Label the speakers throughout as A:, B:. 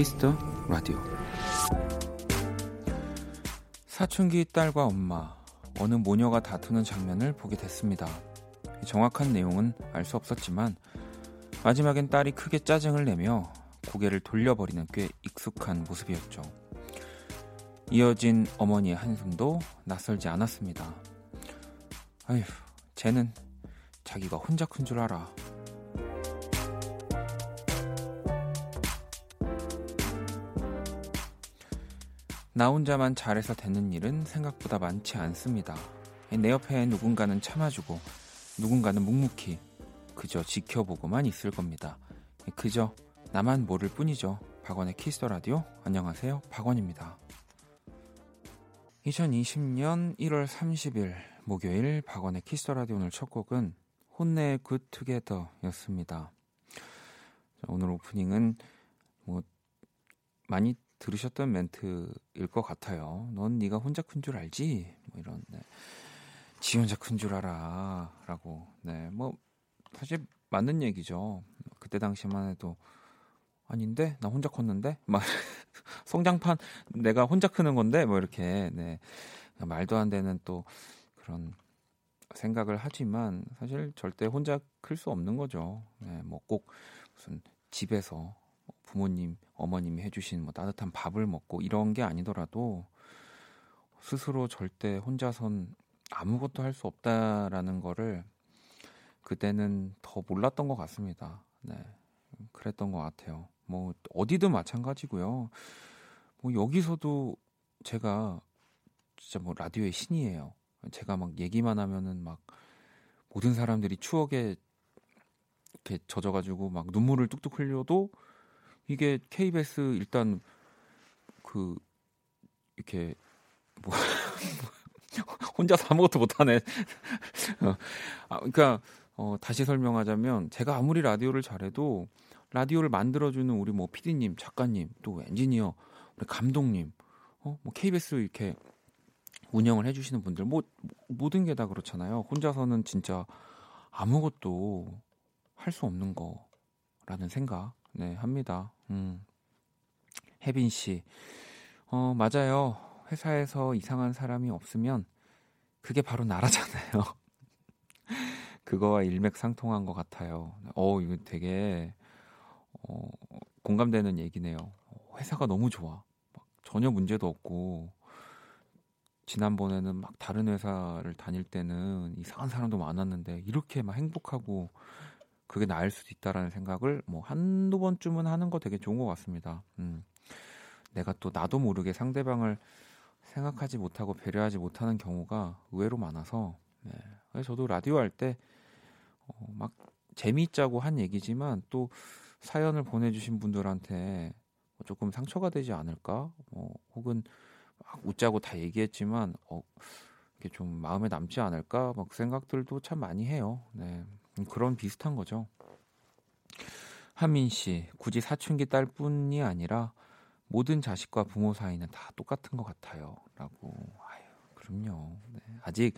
A: Kiss the Radio 사춘기 딸과 엄마 어느 모녀가 다투는 장면을 보게 됐습니다. 정확한 내용은 알 수 없었지만 마지막엔 딸이 크게 짜증을 내며 고개를 돌려버리는 꽤 익숙한 모습이었죠. 이어진 어머니의 한숨도 낯설지 않았습니다. 아휴, 쟤는 자기가 혼자 큰 줄 알아. 나 혼자만 잘해서 되는 일은 생각보다 많지 않습니다. 내 옆에 누군가는 참아주고 누군가는 묵묵히 그저 지켜보고만 있을 겁니다. 그저 나만 모를 뿐이죠. 박원의 Kiss the Radio 안녕하세요. 박원입니다. 2020년 1월 30일 목요일 박원의 Kiss the Radio 오늘 첫 곡은 HONNE Good Together였습니다. 오늘 오프닝은 뭐 많이 들으셨던 멘트일 것 같아요. 넌 네가 혼자 큰 줄 알지? 뭐 이런 네. 지 혼자 큰 줄 알아라고. 네, 뭐 사실 맞는 얘기죠. 그때 당시만 해도 아닌데 나 혼자 컸는데 막 성장판 내가 혼자 크는 건데 뭐 이렇게 네 말도 안 되는 또 그런 생각을 하지만 사실 절대 혼자 클 수 없는 거죠. 네, 뭐 꼭 무슨 집에서 부모님, 어머님이 해주신 뭐 따뜻한 밥을 먹고 이런 게 아니더라도 스스로 절대 혼자선 아무것도 할 수 없다라는 거를 그때는 더 몰랐던 것 같습니다. 네. 그랬던 것 같아요. 뭐, 어디든 마찬가지고요. 뭐, 여기서도 제가 진짜 뭐, 라디오의 신이에요. 제가 막 얘기만 하면은 막 모든 사람들이 추억에 이렇게 젖어가지고 막 눈물을 뚝뚝 흘려도 이게 KBS 일단 그 이렇게 뭐 혼자서 아무것도 못하네. 어, 아, 그러니까 어, 다시 설명하자면 제가 아무리 라디오를 잘해도 라디오를 만들어주는 우리 뭐 PD님, 작가님, 또 엔지니어, 우리 감독님, 어, 뭐 KBS 이렇게 운영을 해주시는 분들, 뭐 모든 게 다 그렇잖아요. 혼자서는 진짜 아무것도 할 수 없는 거라는 생각, 네 합니다. 음. 혜빈 씨, 어 맞아요. 회사에서 이상한 사람이 없으면 그게 바로 나라잖아요. 그거와 일맥상통한 것 같아요. 어, 이거 되게 어, 공감되는 얘기네요. 회사가 너무 좋아. 전혀 문제도 없고 지난번에는 막 다른 회사를 다닐 때는 이상한 사람도 많았는데 이렇게 막 행복하고 그게 나을 수도 있다라는 생각을 뭐 한두 번쯤은 하는 거 되게 좋은 것 같습니다. 음. 내가 또 나도 모르게 상대방을 생각하지 못하고 배려하지 못하는 경우가 의외로 많아서 네. 저도 라디오 할때 어, 막 재미있자고 한 얘기지만 또 사연을 보내주신 분들한테 뭐 조금 상처가 되지 않을까? 어, 혹은 막 웃자고 다 얘기했지만 어, 이게 좀 마음에 남지 않을까? 막 생각들도 참 많이 해요. 네. 그런 비슷한 거죠. 하민 씨, 굳이 사춘기 딸뿐이 아니라 모든 자식과 부모 사이는 다 똑같은 것 같아요. 라고. 아유, 그럼요. 네. 아직,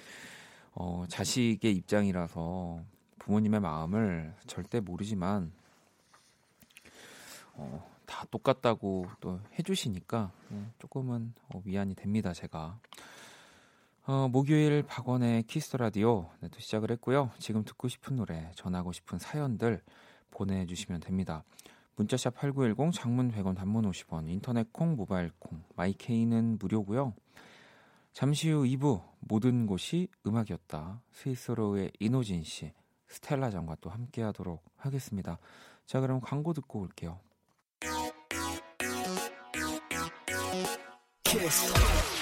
A: 어, 자식의 입장이라서 부모님의 마음을 절대 모르지만, 어, 다 똑같다고 또 해주시니까 네, 조금은 어, 위안이 됩니다, 제가. 어, 목요일 박원의 Kiss the Radio 네, 또 시작을 했고요. 지금 듣고 싶은 노래, 전하고 싶은 사연들 보내주시면 됩니다. 문자샵 8910 장문 100원 단문 50원 인터넷 콩 모바일 콩 My K는 무료고요. 잠시 후 2부 모든 곳이 음악이었다. 스위스로의 이노진 씨, 스텔라 장과 또 함께 하도록 하겠습니다. 자, 그럼 광고 듣고 올게요. 키스.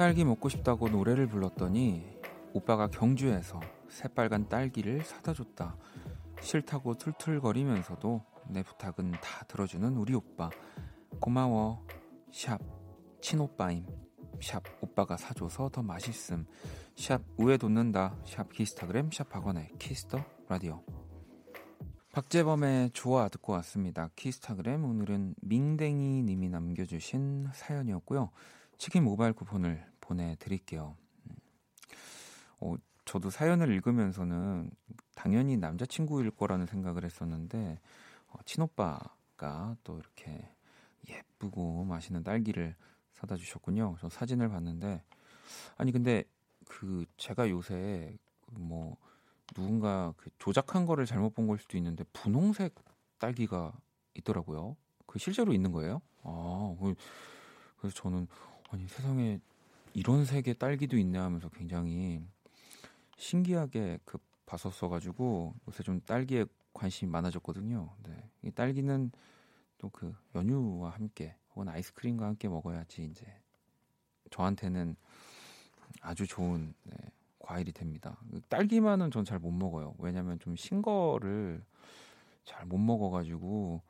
A: 딸기 먹고 싶다고 노래를 불렀더니 오빠가 경주에서 새빨간 딸기를 사다 줬다. 싫다고 툴툴거리면서도 내 부탁은 다 들어주는 우리 오빠. 고마워. 샵 친오빠임. 샵 오빠가 사줘서 더 맛있음. 샵 우애 돋는다. 샵 키스타그램 샵 박원의 Kiss the Radio. 박재범의 좋아 듣고 왔습니다. 키스타그램 오늘은 밍댕이 님이 남겨주신 사연이었고요. 치킨 모바일 쿠폰을 보내드릴게요. 음. 어, 저도 사연을 읽으면서는 당연히 남자친구일 거라는 생각을 했었는데 어, 친오빠가 또 이렇게 예쁘고 맛있는 딸기를 사다 주셨군요. 저 사진을 봤는데 아니 근데 그 제가 요새 뭐 누군가 그 조작한 거를 잘못 본 걸 수도 있는데 분홍색 딸기가 있더라고요. 그 실제로 있는 거예요? 아, 그, 그래서 저는 아니 세상에 이런 색의 딸기도 있네 하면서 굉장히 신기하게 그 봤었어가지고 요새 좀 딸기에 관심이 많아졌거든요. 네. 이 딸기는 또 그 연유와 함께 혹은 아이스크림과 함께 먹어야지 이제 저한테는 아주 좋은 네, 과일이 됩니다. 딸기만은 전 잘 못 먹어요. 왜냐하면 좀 신 거를 잘 못 먹어가지고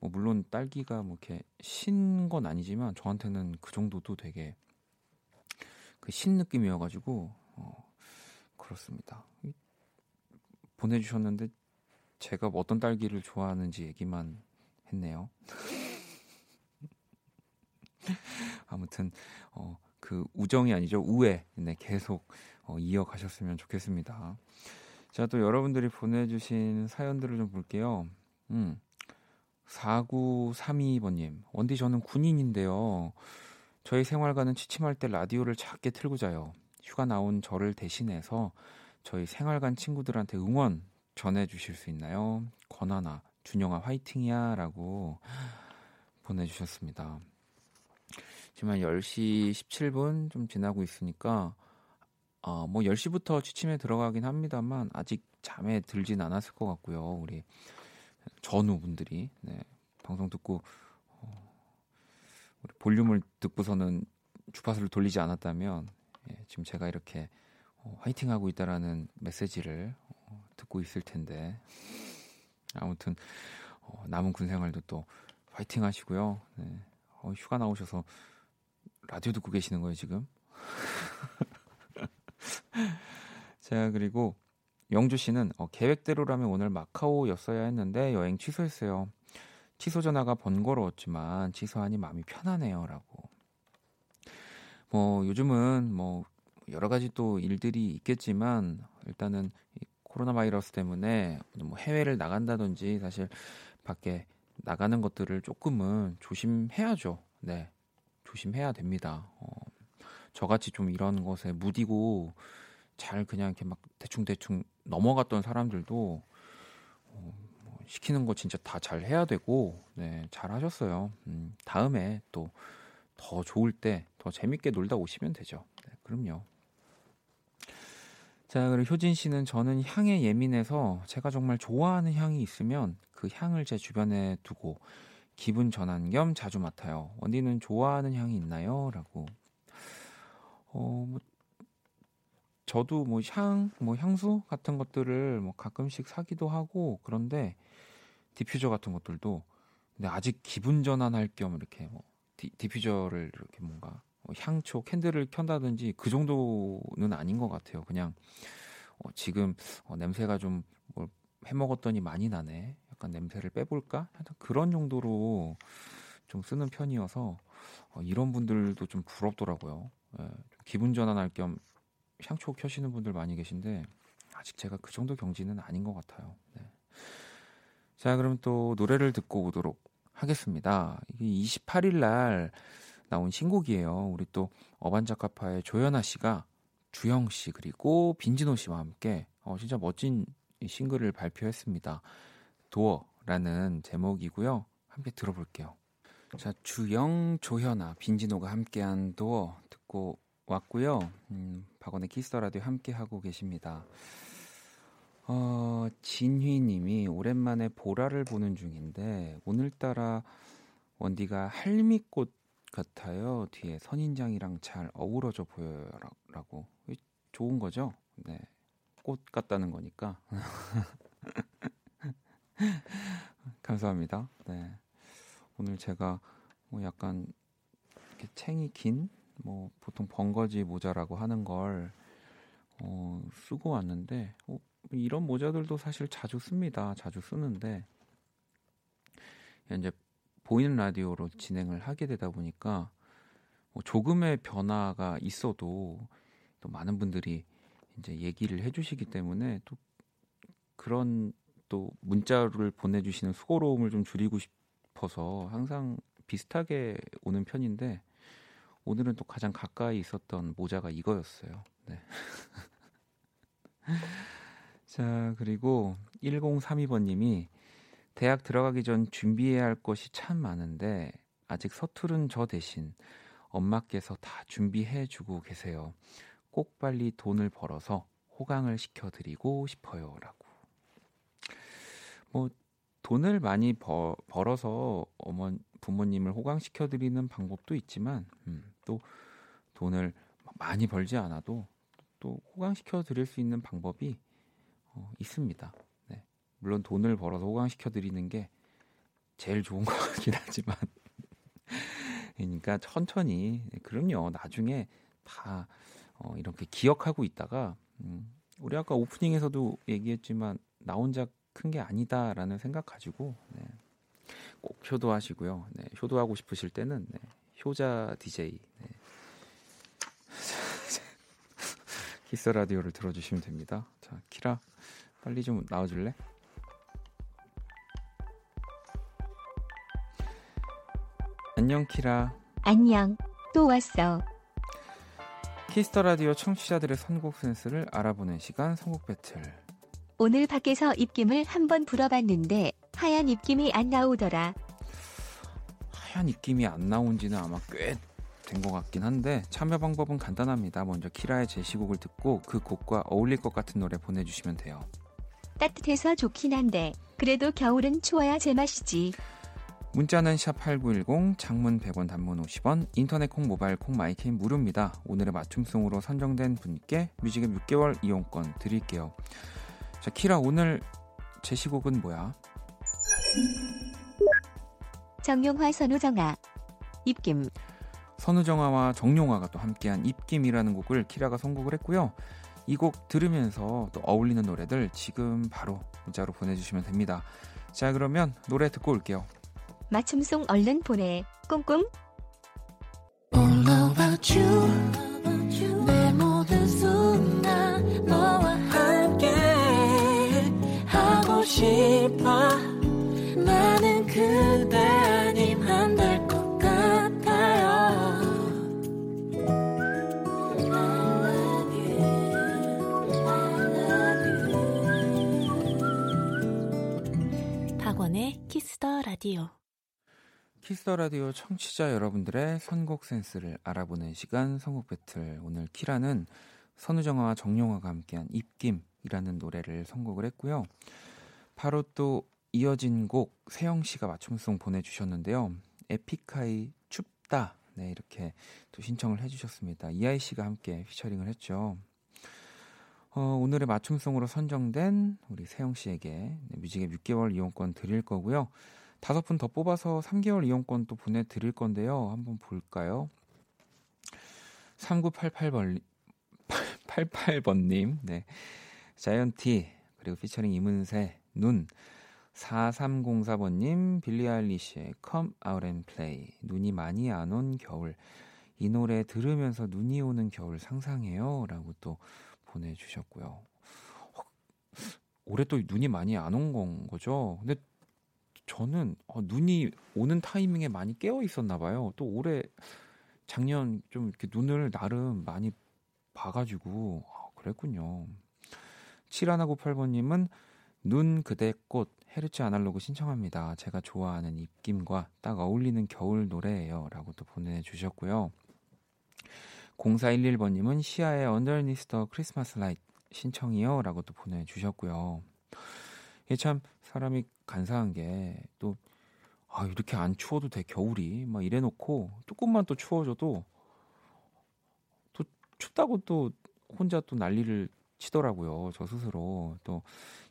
A: 뭐 물론 딸기가 뭐 이렇게 신 건 아니지만 저한테는 그 정도도 되게 그 신 느낌이어가지고 어, 그렇습니다. 보내주셨는데 제가 어떤 딸기를 좋아하는지 얘기만 했네요. 아무튼 어, 그 우정이 아니죠 우애 네, 계속 어, 이어가셨으면 좋겠습니다. 자 또 여러분들이 보내주신 사연들을 좀 볼게요. 음, 4932번님 원디 저는 군인인데요. 저희 생활과는 취침할 때 라디오를 작게 틀고 자요. 휴가 나온 저를 대신해서 저희 생활관 친구들한테 응원 전해주실 수 있나요? 권하나 준영아 화이팅이야 라고 보내주셨습니다. 지금 한 10시 17분 좀 지나고 있으니까 어, 뭐 10시부터 취침에 들어가긴 합니다만 아직 잠에 들진 않았을 것 같고요. 우리 전우분들이 네, 방송 듣고 어, 우리 볼륨을 듣고서는 주파수를 돌리지 않았다면 예, 지금 제가 이렇게 어, 화이팅하고 있다라는 메시지를 어, 듣고 있을 텐데 아무튼 어, 남은 군 생활도 또 화이팅 하시고요. 네. 어, 휴가 나오셔서 라디오 듣고 계시는 거예요, 지금? 자, 그리고 영주 씨는 어, 계획대로라면 오늘 마카오였어야 했는데 여행 취소했어요. 취소 전화가 번거로웠지만 취소하니 마음이 편하네요라고. 뭐 요즘은 뭐 여러 가지 또 일들이 있겠지만 일단은 코로나 바이러스 때문에 뭐 해외를 나간다든지 사실 밖에 나가는 것들을 조금은 조심해야죠. 네. 조심해야 됩니다. 어, 저같이 좀 이런 것에 무디고 잘 그냥 이렇게 막 대충대충 넘어갔던 사람들도 어, 뭐 시키는 거 진짜 다 잘 해야 되고 네, 잘 하셨어요. 음, 다음에 또 더 좋을 때 더 재밌게 놀다 오시면 되죠. 네, 그럼요. 자, 그리고 효진 씨는 저는 향에 예민해서 제가 정말 좋아하는 향이 있으면 그 향을 제 주변에 두고 기분 전환 겸 자주 맡아요. 원디는 좋아하는 향이 있나요? 라고. 어, 뭐, 저도 뭐 향, 뭐 향수 같은 것들을 뭐 가끔씩 사기도 하고 그런데 디퓨저 같은 것들도 근데 아직 기분 전환할 겸 이렇게 뭐 디, diffuser를 이렇게 뭔가 뭐 향초 candle을 켠다든지 그 정도는 아닌 것 같아요. 그냥 어, 지금 어, 냄새가 좀 뭘 해먹었더니 많이 나네. 약간 냄새를 빼볼까? 그런 정도로 좀 쓰는 편이어서 어, 이런 분들도 좀 부럽더라고요. 예, 좀 기분 전환할 겸 향초 켜시는 분들 많이 계신데 아직 제가 그 정도 경지는 아닌 것 같아요. 네. 자, 그럼 또 노래를 듣고 오도록 하겠습니다. 이게 28일 날 나온 신곡이에요. 우리 또 어반자카파의 조연아 씨가 주영 씨 그리고 빈진호 씨와 함께 어, 진짜 멋진 싱글을 발표했습니다. 도어라는 제목이고요. 함께 들어볼게요. 자, 주영, 조현아, 빈지노가 함께한 Door 듣고 왔고요. 음, 박원의 Kiss the Radio 함께 하고 계십니다. 어, 진휘님이 오랜만에 보라를 보는 중인데 오늘따라 원디가 할미꽃 같아요. 뒤에 선인장이랑 잘 어우러져 보여요라고 좋은 거죠. 네. 꽃 같다는 거니까. 감사합니다. 네. 오늘 제가 뭐 약간 이렇게 챙이 긴, 뭐 보통 번거지 모자라고 하는 걸 어, 쓰고 왔는데 어, 이런 모자들도 사실 자주 씁니다. 자주 쓰는데 이제 보이는 라디오로 진행을 하게 되다 보니까 뭐 조금의 변화가 있어도 또 많은 분들이 이제 얘기를 해주시기 때문에 또 그런 또 문자를 보내주시는 수고로움을 좀 줄이고 싶어서 항상 비슷하게 오는 편인데 오늘은 또 가장 가까이 있었던 모자가 이거였어요. 네. 자, 그리고 1032번 님이 대학 들어가기 전 준비해야 할 것이 참 많은데 아직 서투른 저 대신 엄마께서 다 준비해 주고 계세요. 꼭 빨리 돈을 벌어서 호강을 시켜 드리고 싶어요라고. 뭐 돈을 많이 버, 벌어서 어머 부모님을 호강시켜 드리는 방법도 있지만 음, 또 돈을 많이 벌지 않아도 또 호강시켜 드릴 수 있는 방법이 어, 있습니다. 네. 물론 돈을 벌어서 호강시켜 드리는 게 제일 좋은 것 같긴 하지만 그러니까 천천히 네, 그럼요 나중에 다 어, 이렇게 기억하고 있다가 음, 우리 아까 오프닝에서도 얘기했지만 나 혼자 큰 게 아니다라는 생각 가지고 네, 꼭 효도하시고요. 네, 효도하고 싶으실 때는 네, 효자 DJ 네. 키스 라디오를 들어주시면 됩니다. 자, 키라 빨리 좀 나와줄래? 안녕 키라.
B: 안녕. 또 왔어.
A: Kiss the Radio 청취자들의 선곡 센스를 알아보는 시간 선곡 배틀.
B: 오늘 밖에서 입김을 한번 불어봤는데 하얀 입김이 안 나오더라.
A: 하얀 입김이 안 나온지는 아마 꽤 된 것 같긴 한데 참여 방법은 간단합니다. 먼저 키라의 제시곡을 듣고 그 곡과 어울릴 것 같은 노래 보내주시면 돼요.
B: 따뜻해서 좋긴 한데 그래도 겨울은 추워야 제맛이지.
A: 문자는 샵8910 장문 100원 단문 50원 인터넷 콩 모바일 콩 My K는 무료입니다. 오늘의 맞춤송으로 선정된 분께 뮤직앱 6개월 이용권 드릴게요. 자 키라 오늘 제시곡은 뭐야?
B: 정용화 선우정아 입김
A: 선우정아와 정용화가 또 함께한 입김이라는 곡을 키라가 선곡을 했고요. 이 곡 들으면서 또 어울리는 노래들 지금 바로 문자로 보내주시면 됩니다. 자 그러면 노래 듣고 올게요.
B: 맞춤송 얼른 보내 꽁꽁
C: All about you 내 모든 순간 너와 함께 하고 싶어 라디오
A: Kiss the Radio 청취자 여러분들의 선곡 센스를 알아보는 시간 선곡 배틀 오늘 키라는 선우정아와 정용화가 함께한 입김이라는 노래를 선곡을 했고요. 바로 또 이어진 곡 세영 씨가 맞춤송 보내주셨는데요. 에픽하이 춥다 네 이렇게 또 신청을 해주셨습니다. 이하이 씨가 함께 featuring을 했죠. 어, 오늘의 맞춤송으로 선정된 우리 세영 씨에게 네, 뮤직앱 6개월 이용권 드릴 거고요. 다섯 분 더 뽑아서 3개월 이용권 또 보내드릴 건데요. 한번 볼까요? 3988번, 88번님, 네. 자이언티, 그리고 피처링 이문세, 눈. 4304번님, 빌리 아일리시의 Come Out and Play. 눈이 많이 안 온 겨울. 이 노래 들으면서 눈이 오는 겨울 상상해요. 라고 또 보내주셨고요. 어, 올해 또 눈이 많이 안 온 건 거죠? 근데 저는 어, 눈이 오는 타이밍에 많이 깨어 있었나 봐요. 또 올해 작년 좀 이렇게 눈을 나름 많이 봐가지고 아, 그랬군요. 7198번님은 눈 그대 꽃 헤르츠 아날로그 신청합니다. 제가 좋아하는 입김과 딱 어울리는 겨울 노래예요. 라고 또 보내주셨고요. 0411번님은 시아의 the Christmas Light 신청이요. 라고 또 보내주셨고요. 이게 참 사람이 간사한 게또 아, 이렇게 안 추워도 돼 겨울이 막 이래 놓고 조금만 또 추워져도 또 춥다고 또 혼자 또 난리를 치더라고요. 저 스스로 또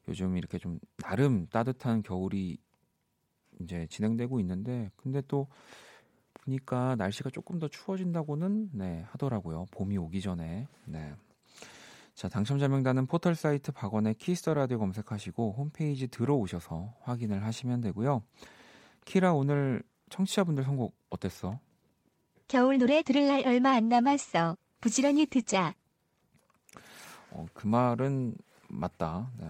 A: 요즘 이렇게 좀 나름 따뜻한 겨울이 이제 진행되고 있는데 근데 또 보니까 날씨가 조금 더 추워진다고는 네, 하더라고요. 봄이 오기 전에. 네. 자, 당첨자 명단은 포털 사이트 박원의 Kiss the Radio 검색하시고 홈페이지 들어오셔서 확인을 하시면 되고요. 키라 오늘 청취자분들 선곡 어땠어?
B: 겨울 노래 들을 날 얼마 안 남았어. 부지런히 듣자.
A: 어, 그 말은 맞다. 네.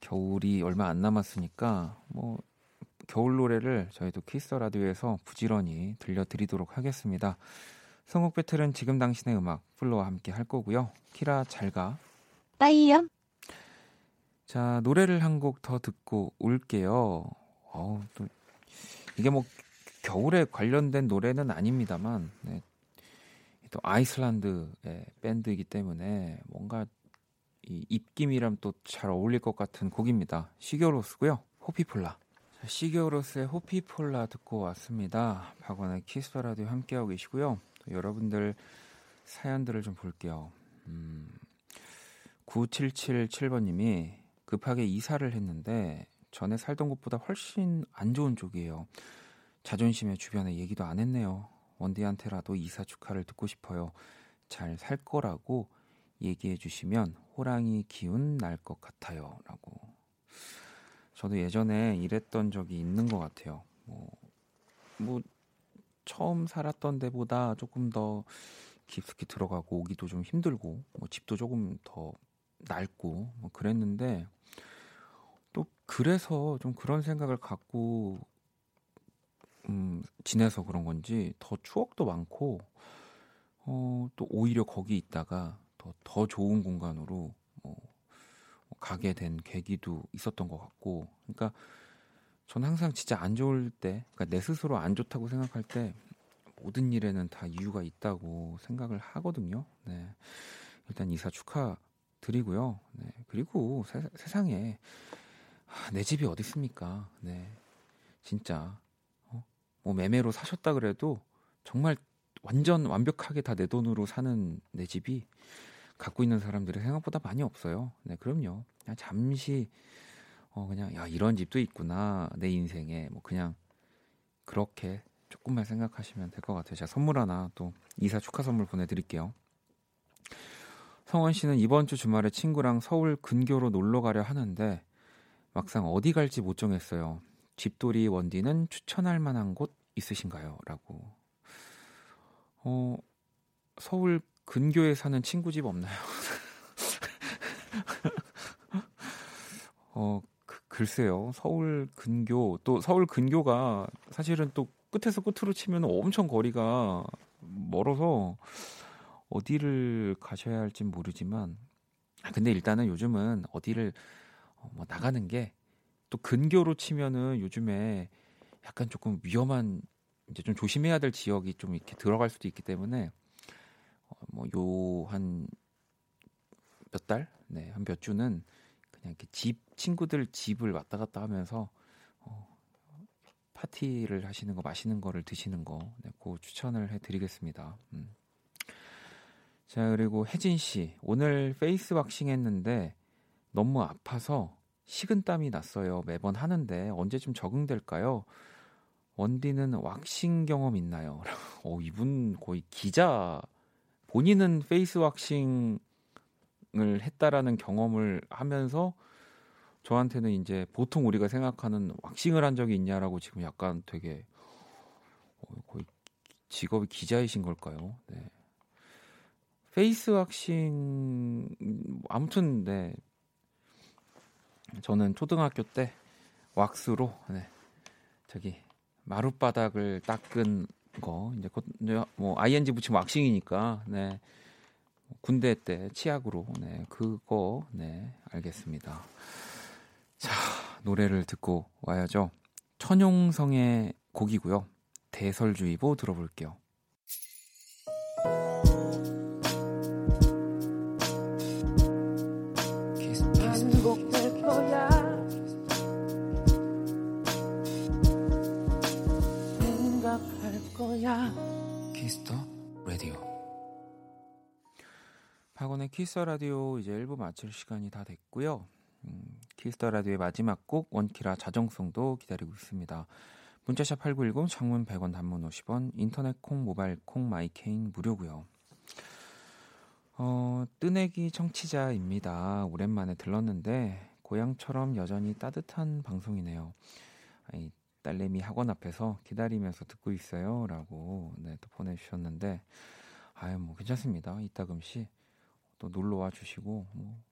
A: 겨울이 얼마 안 남았으니까 뭐 겨울 노래를 저희도 Kiss the Radio에서 부지런히 들려드리도록 하겠습니다. 선곡 battle은 지금 당신의 음악 FLO와 함께 할 거고요. 키라 잘가.
B: 빠이염.
A: 자 노래를 한 곡 더 듣고 올게요. 어우 또 이게 뭐 겨울에 관련된 노래는 아닙니다만 네. 또 아이슬란드의 밴드이기 때문에 뭔가 이 입김이랑 또 잘 어울릴 것 같은 곡입니다. Sigur Rós고요. Hoppípolla. Sigur Rós의 Hoppípolla 듣고 왔습니다. 박원의 Kiss the Radio 함께하고 계시고요. 여러분들 사연들을 좀 볼게요. 음, 9777번님이 급하게 이사를 했는데 전에 살던 곳보다 훨씬 안 좋은 쪽이에요. 자존심에 주변에 얘기도 안 했네요. 원디한테라도 이사 축하를 듣고 싶어요. 잘 살 거라고 얘기해 주시면 호랑이 기운 날 것 같아요. 라고. 저도 예전에 일했던 적이 있는 것 같아요. 뭐, 뭐, 처음 살았던 데보다 조금 더 깊숙이 들어가고 오기도 좀 힘들고, 뭐 집도 조금 더 낡고, 뭐 그랬는데, 또 그래서 좀 그런 생각을 갖고, 음, 지내서 그런 건지 더 추억도 많고, 어, 또 오히려 거기 있다가 더, 더 좋은 공간으로 뭐, 뭐 가게 된 계기도 있었던 것 같고, 그러니까 저는 항상 진짜 안 좋을 때, 그러니까 내 스스로 안 좋다고 생각할 때 모든 일에는 다 이유가 있다고 생각을 하거든요. 네. 일단 이사 축하 드리고요. 네. 그리고 세, 상에 아, 내 집이 어디 있습니까? 네. 진짜 어? 뭐 매매로 사셨다 그래도 정말 완전 완벽하게 다 내 돈으로 사는 내 집이 갖고 있는 사람들이 생각보다 많이 없어요. 네, 그럼요. 그냥 잠시 어 그냥 야 이런 집도 있구나 내 인생에 뭐 그냥 그렇게 조금만 생각하시면 될 것 같아요. 제가 선물 하나 또 이사 축하 선물 보내드릴게요. 성원 씨는 이번 주 주말에 친구랑 서울 근교로 놀러 가려 하는데 막상 어디 갈지 못 정했어요. 집돌이 원디는 추천할 만한 곳 있으신가요? 라고. 어, 서울 근교에 사는 친구 집 없나요? 어, 그, 글쎄요. 서울 근교, 또 서울 근교가 사실은 또 끝에서 끝으로 치면 엄청 거리가 멀어서 어디를 가셔야 할진 모르지만, 아, 근데 일단은 요즘은 어디를 어, 뭐 나가는 게 또 근교로 치면은 요즘에 약간 조금 위험한 이제 좀 조심해야 될 지역이 좀 이렇게 들어갈 수도 있기 때문에 뭐요 한 몇 달, 네, 한 몇 주는 그냥 이렇게 집 친구들 집을 왔다 갔다 하면서 어, 파티를 하시는 거, 맛있는 거를 드시는 거, 네, 그 추천을 해드리겠습니다. 음. 자 그리고 혜진 씨 오늘 페이스 왁싱 했는데 너무 아파서 식은땀이 났어요. 매번 하는데 언제쯤 적응될까요? 원디는 왁싱 경험 있나요? 어, 이분 거의 기자 본인은 페이스 왁싱을 했다라는 경험을 하면서 저한테는 이제 보통 우리가 생각하는 왁싱을 한 적이 있냐라고 지금 약간 되게 어, 거의 직업이 기자이신 걸까요? 네. 페이스 왁싱 아무튼 네 저는 초등학교 때 왁스로 네 저기 마룻바닥을 닦은 거 이제 곧뭐 ing 붙이면 왁싱이니까 네 군대 때 치약으로 네 그거 네 알겠습니다. 자 노래를 듣고 와야죠. 천용성의 곡이고요. 대설주의보 들어볼게요. 키스 라디오 이제 1부 마칠 시간이 다 됐고요. 음, 키스 라디오의 마지막 곡 원키라 자정송도 기다리고 있습니다. 문자샵 8910 장문 100원 단문 50원 인터넷 콩 모바일 콩 마이케이는 무료고요. 어, 뜨내기 청취자입니다. 오랜만에 들렀는데 고향처럼 여전히 따뜻한 방송이네요. 아니, 딸내미 학원 앞에서 기다리면서 듣고 있어요 라고 네, 또 보내주셨는데 아유 뭐 괜찮습니다. 이따금씩 또 놀러 와 주시고 뭐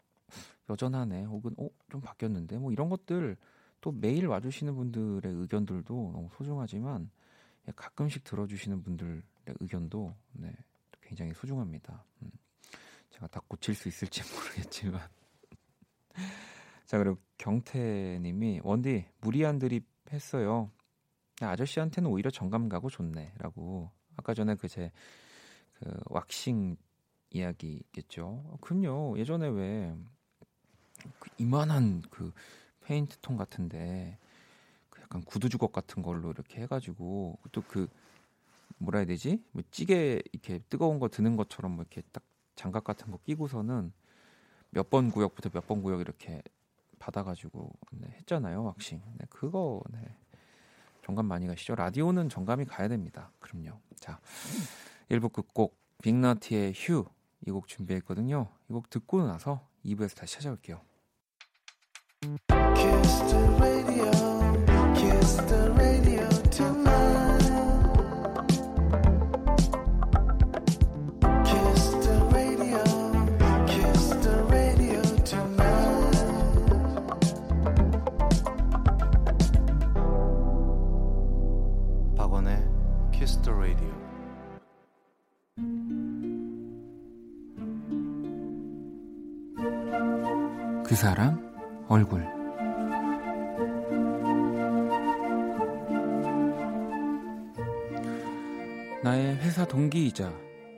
A: 여전하네 혹은 어 좀 바뀌었는데 뭐 이런 것들 또 매일 와 주시는 분들의 의견들도 너무 소중하지만 가끔씩 들어주시는 분들의 의견도 네, 굉장히 소중합니다. 음, 제가 다 고칠 수 있을지 모르겠지만 자 그리고 경태님이 원디 무리한 드립 했어요. 아저씨한테는 오히려 정감 가고 좋네 라고 아까 전에 그 제그 그 왁싱 이야기겠죠. 그럼요. 예전에 왜 그 이만한 그 페인트 통 같은데 그 약간 구두 주걱 같은 걸로 이렇게 해가지고 또 그 뭐라 해야 되지? 뭐 찌개 이렇게 뜨거운 거 드는 것처럼 뭐 이렇게 딱 장갑 같은 거 끼고서는 몇 번 구역부터 몇 번 구역 이렇게 받아가지고 네, 했잖아요 왁싱. 네, 그거 네. 정감 많이 가시죠. 라디오는 정감이 가야 됩니다. 그럼요. 자, 1부 끝곡 빅너티의 휴 이 곡 준비했거든요. 이 곡 듣고 나서 2부에서 다시 찾아올게요. 사람 얼굴 나의 회사 동기이자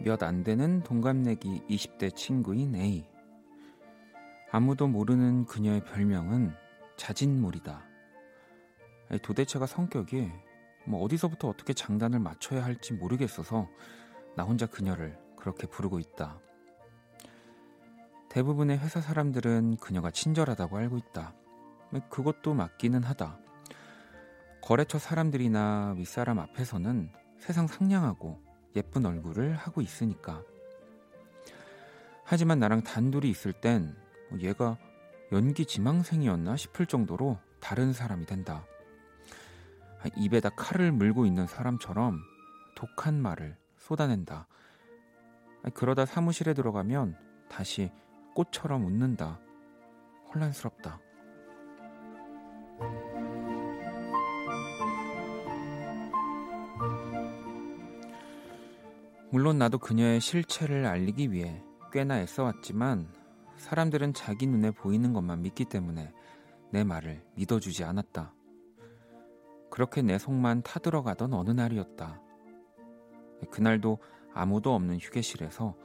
A: 몇 안 되는 동갑내기 20대 친구인 A. 아무도 모르는 그녀의 별명은 자진몰이다. 도대체가 성격이 뭐 어디서부터 어떻게 장단을 맞춰야 할지 모르겠어서 나 혼자 그녀를 그렇게 부르고 있다. 대부분의 회사 사람들은 그녀가 친절하다고 알고 있다. 그것도 맞기는 하다. 거래처 사람들이나 윗사람 앞에서는 세상 상냥하고 예쁜 얼굴을 하고 있으니까. 하지만 나랑 단둘이 있을 땐 얘가 연기 지망생이었나 싶을 정도로 다른 사람이 된다. 입에다 칼을 물고 있는 사람처럼 독한 말을 쏟아낸다. 그러다 사무실에 들어가면 다시 꽃처럼 웃는다. 혼란스럽다. 물론 나도 그녀의 실체를 알리기 위해 꽤나 애써왔지만 사람들은 자기 눈에 보이는 것만 믿기 때문에 내 말을 믿어주지 않았다. 그렇게 내 속만 타들어가던 어느 날이었다. 그날도 아무도 없는 휴게실에서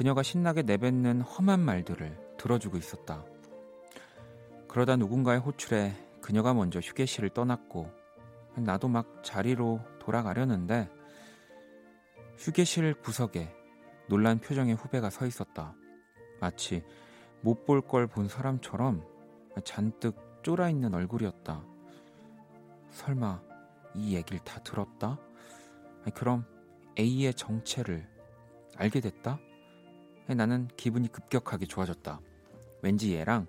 A: 그녀가 신나게 내뱉는 험한 말들을 들어주고 있었다. 그러다 누군가의 호출에 그녀가 먼저 휴게실을 떠났고 나도 막 자리로 돌아가려는데 휴게실 구석에 놀란 표정의 후배가 서 있었다. 마치 못 볼 걸 본 사람처럼 잔뜩 쫄아 있는 얼굴이었다. 설마 이 얘기를 다 들었다? 그럼 A의 정체를 알게 됐다? 나는 기분이 급격하게 좋아졌다. 왠지 얘랑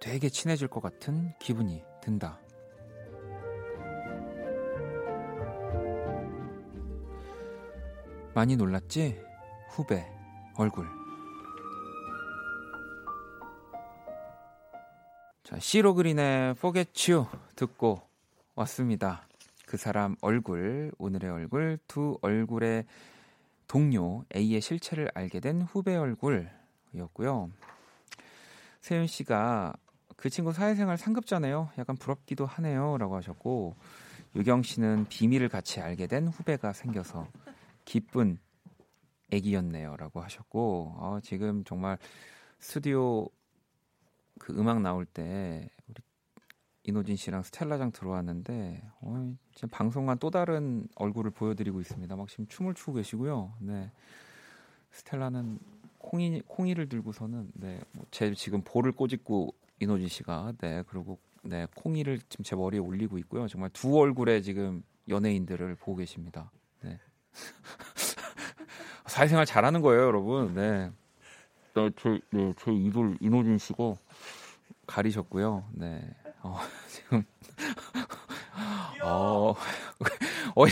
A: 되게 친해질 것 같은 기분이 든다. 많이 놀랐지? 후배, 얼굴. 자, 시로그린의 Forget You 듣고 왔습니다. 그 사람 얼굴, 오늘의 얼굴, 두 얼굴의 동료 A의 실체를 알게 된 후배 얼굴이었고요. 세윤 씨가 그 친구 사회생활 상급자네요. 약간 부럽기도 하네요라고 하셨고 유경 씨는 비밀을 같이 알게 된 후배가 생겨서 기쁜 애기였네요라고 하셨고 어, 지금 정말 스튜디오 그 음악 나올 때 이노진 씨랑 스텔라장 들어왔는데 어, 지금 방송만 또 다른 얼굴을 보여드리고 있습니다. 막 지금 춤을 추고 계시고요. 네, 스텔라는 콩이 콩이를 들고서는 네제 지금 볼을 꼬집고 이노진 씨가 네 그리고 네 콩이를 지금 제 머리에 올리고 있고요. 정말 두 얼굴의 지금 연예인들을 보고 계십니다. 네. 사회생활 잘하는 거예요, 여러분. 네. 네, 제, 네, 제 이돌 이노진 씨고 가리셨고요. 네. 어, 지금 어, 어,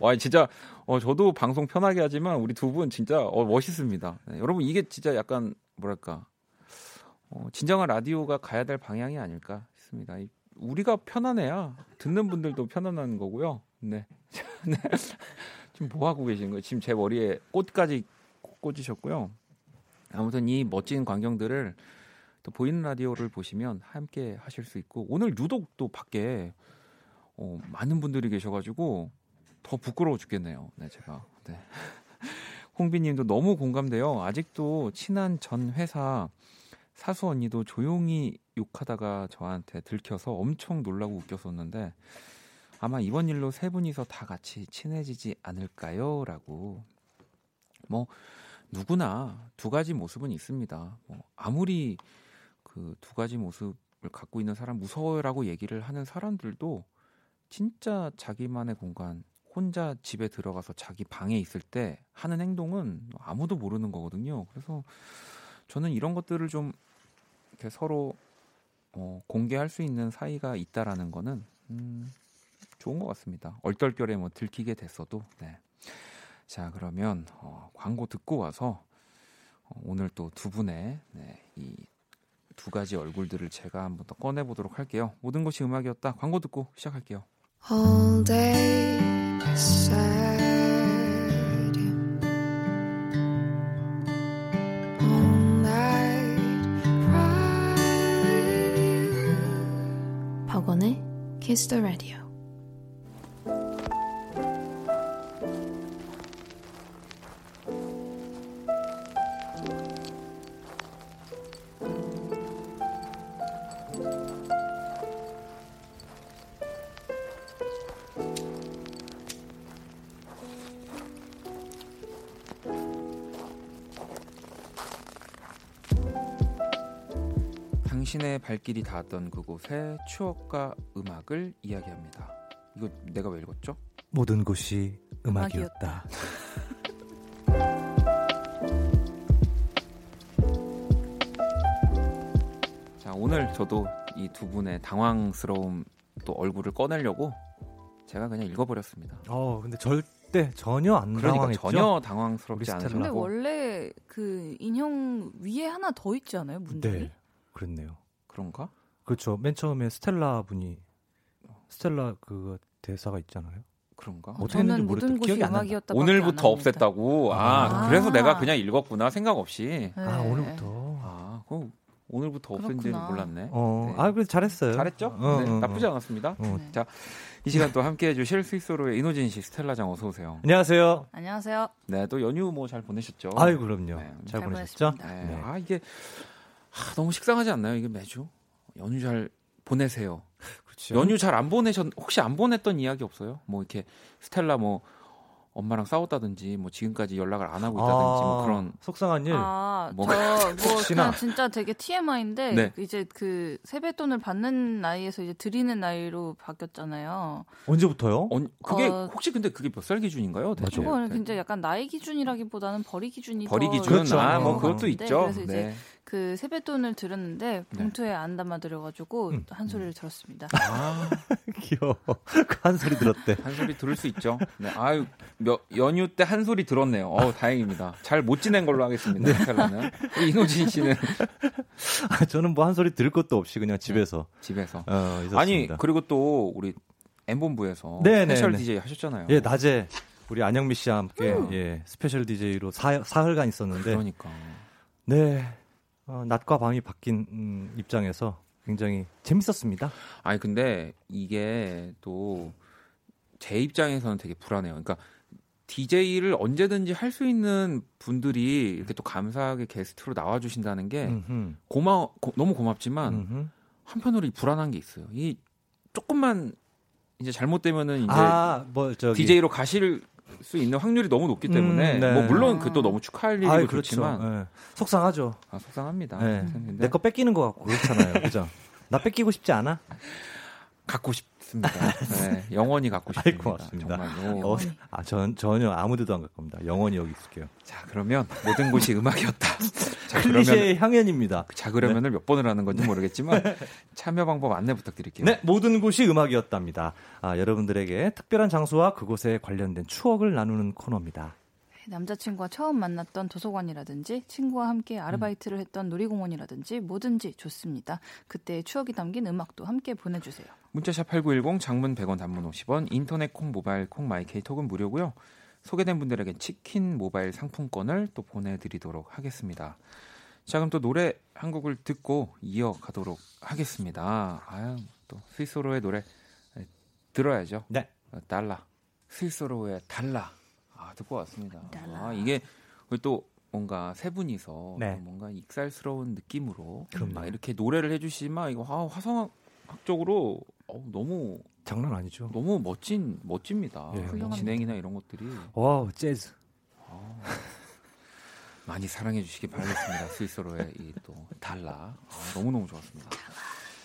A: 와, 진짜, 어, 저도 방송 편하게 하지만 우리 두 분 진짜, 어, 멋있습니다. 네, 여러분, 이게 진짜 약간, 뭐랄까, 어, 진정한 라디오가 가야 될 방향이 아닐까 싶습니다. 이, 우리가 편안해야 듣는 분들도 편안한 거고요. 네. 네. 지금 뭐 하고 계신 거예요? 지금 제 머리에 꽃까지 꽂으셨고요. 아무튼 이 멋진 광경들을 또 보이는 라디오를 보시면 함께 하실 수 있고 오늘 유독 또 밖에 어, 많은 분들이 계셔가지고 더 부끄러워 죽겠네요. 네, 제가. 네. 홍비님도 너무 공감돼요. 아직도 친한 전 회사 사수 언니도 조용히 욕하다가 저한테 들켜서 엄청 놀라고 웃겼었는데 아마 이번 일로 세 분이서 다 같이 친해지지 않을까요? 라고. 뭐, 누구나 두 가지 모습은 있습니다. 뭐 아무리 그 두 가지 모습을 갖고 있는 사람 무서워요라고 얘기를 하는 사람들도 진짜 자기만의 공간, 혼자 집에 들어가서 자기 방에 있을 때 하는 행동은 아무도 모르는 거거든요. 그래서 저는 이런 것들을 좀 이렇게 서로 어, 공개할 수 있는 사이가 있다라는 거는 음, 좋은 것 같습니다. 얼떨결에 뭐 들키게 됐어도. 네. 자 그러면 어, 광고 듣고 와서 어, 오늘 또 두 분의 네, 이 두 가지 얼굴들을 제가 한번 더 꺼내 보도록 할게요. 모든 것이 음악이었다. 광고 듣고 시작할게요. all day you. All night cry. 박원의 Kiss the Radio. 발길이 닿았던 그곳의 추억과 음악을 이야기합니다. 이거 내가 왜 읽었죠?
D: 모든 곳이 음악이었다.
A: 자, 오늘 저도 이 두 분의 당황스러움 또 얼굴을 꺼내려고 제가 그냥 읽어버렸습니다.
D: 어, 근데 절대 전혀 안
A: 그러니까
D: 당황했죠.
A: 전혀 당황스럽지. 않으셨고.
E: 근데 원래 그 인형 위에 하나 더 있지 않아요? 문들이?
D: 네, 그렇네요.
A: 그런가?
D: 그렇죠. 맨 처음에 스텔라 분이 스텔라 그 대사가 있잖아요.
A: 그런가?
E: 어,
D: 했는지
E: 저는 모든. 곳이. 음악이었다.
A: 오늘부터 없앴다고. 아,
D: 아.
A: 그래서 내가 그냥 읽었구나 생각 없이.
E: 네.
D: 아 오늘부터.
A: 아, 그럼 오늘부터 없앤지는. 몰랐네.
D: 어,
A: 네.
D: 아 그래 잘했어요.
A: 잘했죠?
D: 어,
A: 네,
D: 어,
A: 나쁘지
D: 어.
A: 않았습니다.
D: 어.
E: 네.
A: 자, 이 시간 또 함께 해 주실 스위스로의 이노진 씨, 스텔라장 어서 오세요.
D: 안녕하세요.
E: 안녕하세요.
A: 네, 또 연휴 뭐 잘 보내셨죠?
D: 아유 그럼요.
A: 네,
E: 잘잘
D: 보내셨죠?
A: 네.
D: 네.
A: 아 이게 아, 너무 식상하지 않나요? 이게 매주 연휴 잘 보내세요.
D: 그렇죠.
A: 연휴 잘 안 보내셨 혹시 안 보냈던 이야기 없어요? 뭐 이렇게 스텔라 뭐 엄마랑 싸웠다든지 뭐 지금까지 연락을 안 하고 있다든지 뭐
D: 아,
A: 그런
D: 속상한 일.
E: 아,
A: 뭐-
E: 저뭐. 그냥 진짜 되게 TMI인데
A: 네.
E: 이제 그 세뱃돈을 받는 나이에서 이제 드리는 나이로 바뀌었잖아요.
D: 언제부터요?
A: 어, 그게
E: 어,
A: 혹시 근데 그게 몇 살 기준인가요? 대체?
E: 그거는 굉장히 약간 나이 기준이라기보다는 벌이 기준이
A: 벌이
E: 더
A: 기준
D: 그렇죠.
A: 아, 뭐
D: 어.
A: 그것도
E: 네,
A: 있죠.
E: 그래서 이제
A: 네.
E: 그 세뱃돈을 들었는데 봉투에 안 담아드려가지고
D: 음.
E: 한 소리를 들었습니다.
A: 아,
D: 귀여워. 그한 소리 들었대.
A: 한 소리 들을 수 있죠. 네. 아유, 몇, 연휴 때 한 소리 들었네요. 어, 다행입니다. 잘 못 지낸 걸로 하겠습니다.
D: 네.
A: 이노진 씨는
D: 아, 저는 뭐 한 소리 들을 것도 없이 그냥 집에서
A: 집에서.
D: 어, 있었습니다.
A: 아니, 그리고 또 우리 M본부에서
D: 네, 네,
A: 스페셜
D: 네.
A: DJ 하셨잖아요.
D: 예 낮에 우리 안영미 씨와 함께
E: 음.
D: 예 스페셜 DJ로 사, 사흘간 있었는데
A: 그러니까.
D: 네 어, 낮과 밤이 바뀐 음, 입장에서 굉장히 재밌었습니다.
A: 아니 근데 이게 또 제 입장에서는 되게 불안해요. 그러니까 DJ를 언제든지 할 수 있는 분들이 이렇게 또 감사하게 게스트로 나와 주신다는 게
D: 음흠,
A: 고마 고, 너무 고맙지만
D: 음흠.
A: 한편으로 이 불안한 게 있어요. 이 조금만 이제 잘못되면은 이제
D: 아 뭐 저기
A: DJ로 가실 수 있는 확률이 너무 높기 때문에
D: 음, 네.
A: 뭐 물론 그것도 너무 축하할 일이고
D: 아이,
A: 좋지만
D: 네. 속상하죠.
A: 아, 속상합니다.
D: 네.
A: 아무튼 근데
D: 내거 뺏기는 것 같고 그렇잖아요. 그죠? 나 뺏기고 싶지 않아?
A: 갖고 싶습니다. 네, 영원히 갖고 싶습니다.
D: 고맙습니다.
A: 정말로.
D: 어, 아, 전, 전혀 아무데도 안 갈 겁니다. 영원히 여기 있을게요.
A: 자 그러면 모든 곳이 음악이었다. 자
D: 클리셰의 향연입니다.
A: 자 그러면을 몇 번을 하는 건지 모르겠지만 참여 방법 안내 부탁드릴게요.
D: 네, 모든 곳이 음악이었답니다. 아, 여러분들에게 특별한 장소와 그곳에 관련된 추억을 나누는 코너입니다.
E: 남자친구와 처음 만났던 도서관이라든지 친구와 함께 아르바이트를 했던 놀이공원이라든지 뭐든지 좋습니다. 그때의 추억이 담긴 음악도 함께 보내주세요.
A: 문자샵 8910 장문 100원 단문 50원 인터넷 콩 모바일 콩 마이케이 톡은 무료고요. 소개된 분들에게 치킨 모바일 상품권을 또 보내드리도록 하겠습니다. 자 그럼 또 노래 한 곡을 듣고 이어가도록 하겠습니다. 아유 또 스위스로의 노래 네, 들어야죠.
D: 네.
A: 어, 달라 스위스로의 달라 아 듣고 왔습니다. 아 이게 또 뭔가 세 분이서
D: 네.
A: 뭔가 익살스러운 느낌으로
D: 그럼요.
A: 막 이렇게 노래를 해주시면 이거 아, 화성학적으로 어, 너무
D: 장난 아니죠.
A: 너무 멋진 멋집니다.
D: 예.
E: 훌륭합니다.
A: 진행이나 이런 것들이
D: 와우, 재즈.
A: 많이 사랑해 주시기 바라겠습니다. 스윗소로우의 이 또 달라 아, 너무 너무 좋았습니다.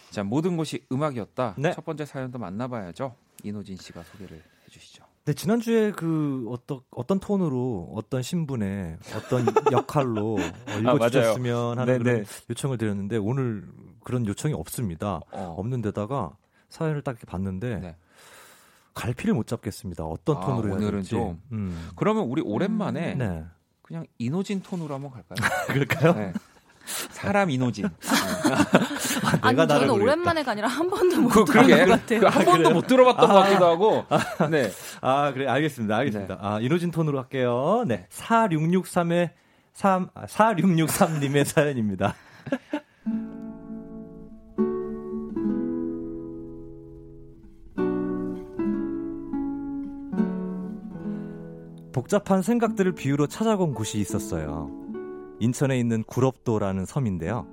A: 자 모든 것이 음악이었다.
D: 네.
A: 첫 번째 사연도 만나봐야죠. 인호진 씨가 소개를 해주시죠.
D: 네, 지난주에 그 어떤 어떤 톤으로 어떤 신분의 어떤 역할로 어, 읽어주셨으면 하는
A: 네,
D: 그런
A: 네.
D: 요청을 드렸는데 오늘 그런 요청이 없습니다.
A: 어,
D: 없는 데다가 사연을 딱 이렇게 봤는데
A: 네.
D: 갈피를 못 잡겠습니다. 어떤
A: 아,
D: 톤으로 해야
A: 오늘은
D: 될지.
A: 좀
D: 음.
A: 그러면 우리 오랜만에
D: 네.
A: 그냥 이노진 톤으로 한번 갈까요?
D: 그럴까요?
A: 네. 사람 이노진. 네.
E: 아니 저는. 오랜만에가 아니라 한 번도 못
A: 그,
E: 들어본 것 같아요.
A: 그한 번도 못 들어봤던 것 같기도 하고. 네.
D: 아, 그래. 알겠습니다. 알겠습니다. 아, 이노진 톤으로 할게요. 네. 4663의 3 아, 4663님의 사연입니다. 복잡한 생각들을 비유로 찾아본 곳이 있었어요. 인천에 있는 구럽도라는 섬인데요.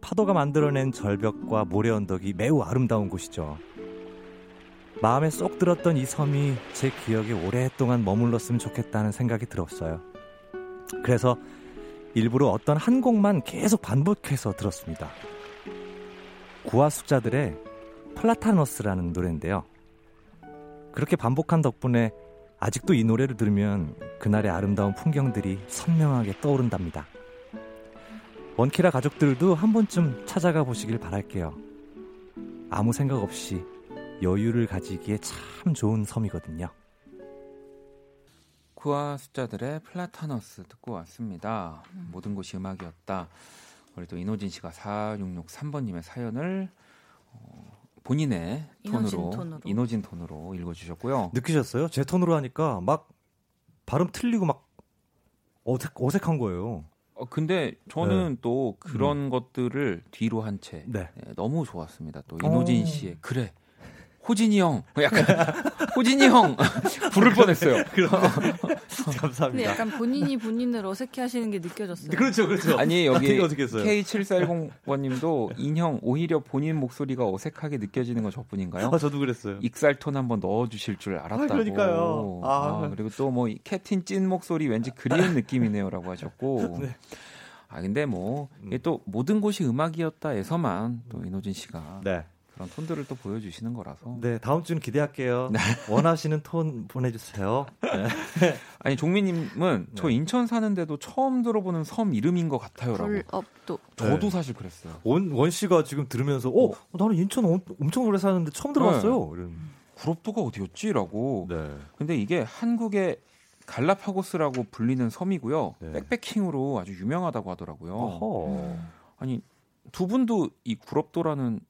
D: 파도가 만들어낸 절벽과 모래 언덕이 매우 아름다운 곳이죠. 마음에 쏙 들었던 이 섬이 제 기억에 오랫동안 머물렀으면 좋겠다는 생각이 들었어요. 그래서 일부러 어떤 한 곡만 계속 반복해서 들었습니다. 구하숙자들의 플라타너스라는 노래인데요. 그렇게 반복한 덕분에 아직도 이 노래를 들으면 그날의 아름다운 풍경들이 선명하게 떠오른답니다. 원키라 가족들도 한 번쯤 찾아가 보시길 바랄게요. 아무 생각 없이 여유를 가지기에 참 좋은 섬이거든요.
A: 구화 숫자들의 플라타너스 듣고 왔습니다.
E: 음.
A: 모든 것이 음악이었다. 우리 또 이노진 씨가 4663번님의 사연을 어, 본인의
E: 이노진
A: 톤으로,
E: 톤으로.
A: 이노진 톤으로 읽어주셨고요.
D: 느끼셨어요? 제 톤으로 하니까 막 발음 틀리고 막 어색, 어색한 거예요.
A: 어, 근데 저는 또 그런 것들을 뒤로 한 채
D: 네.
A: 네, 너무 좋았습니다. 또 이노진
D: 어.
A: 씨의 그래 호진이 형 약간 호진이 형 부를 뻔했어요.
E: 근데
D: 감사합니다.
E: 약간 본인이 본인을 어색해하시는 게 느껴졌어요.
D: 그렇죠, 그렇죠.
A: 아니 여기
D: 되게 어색했어요.
A: K7410번님도 인형 오히려 본인 목소리가 어색하게 느껴지는 건 저뿐인가요?
D: 아, 저도 그랬어요.
A: 익살톤 한번 넣어주실 줄 알았다고.
D: 그러니까요. 아.
A: 아, 그리고 또 뭐 캡틴 찐 목소리 왠지 그리운 느낌이네요라고 하셨고.
D: 네.
A: 아 근데 뭐 이게 또 모든 곳이 음악이었다에서만 또 이노진 씨가
D: 네.
A: 그런 톤들을 또 보여주시는 거라서.
D: 네, 다음 주는 기대할게요. 원하시는 톤 보내주세요. 네.
A: 아니 종민님은 저
D: 네.
A: 인천 사는데도 처음 들어보는 섬 이름인 것 같아요라고.
E: 불업도
A: 저도
D: 네.
A: 사실 그랬어요.
D: 원, 원 씨가 지금 들으면서, 어, 나는 인천 엄, 엄청 오래 사는데 처음 들어봤어요. 이런.
A: 구럽도가 어디였지라고.
D: 네.
A: 근데 이게 한국의 갈라파고스라고 불리는 섬이고요.
D: 네.
A: 백패킹으로 아주 유명하다고 하더라고요.
D: 어허.
A: 아니 두 분도 이 구럽도라는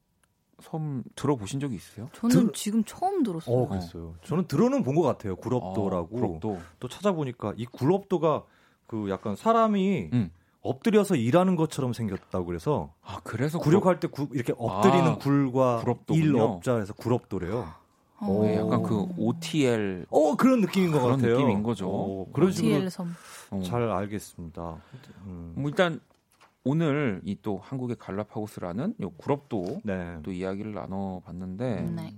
A: 섬 들어보신 적이 있으세요?
E: 저는
D: 들-
E: 지금 처음 들었어요.
D: 어, 그랬어요. 저는 들어는 본 것 같아요. 구럽도라고.
A: 아, 구럽도.
D: 또 찾아보니까 이 구럽도가 그 약간 사람이
A: 음.
D: 엎드려서 일하는 것처럼 생겼다고 그래서
A: 아 그래서
D: 구력할 때 구, 이렇게 엎드리는
A: 아,
D: 굴과. 일업자에서 구럽도래요.
E: 어.
A: 구럽- 네, 약간
D: 오.
A: 그 OTL
D: 어 그런 느낌인 것
A: 그런
D: 같아요.
A: 느낌인 거죠.
D: 어, 그런
E: DL 섬.
A: 어.
D: 잘 알겠습니다. 음.
A: 뭐 일단 오늘 이 또 한국의 갈라파고스라는 요 구럽도
D: 네.
A: 또 이야기를 나눠봤는데
E: 네.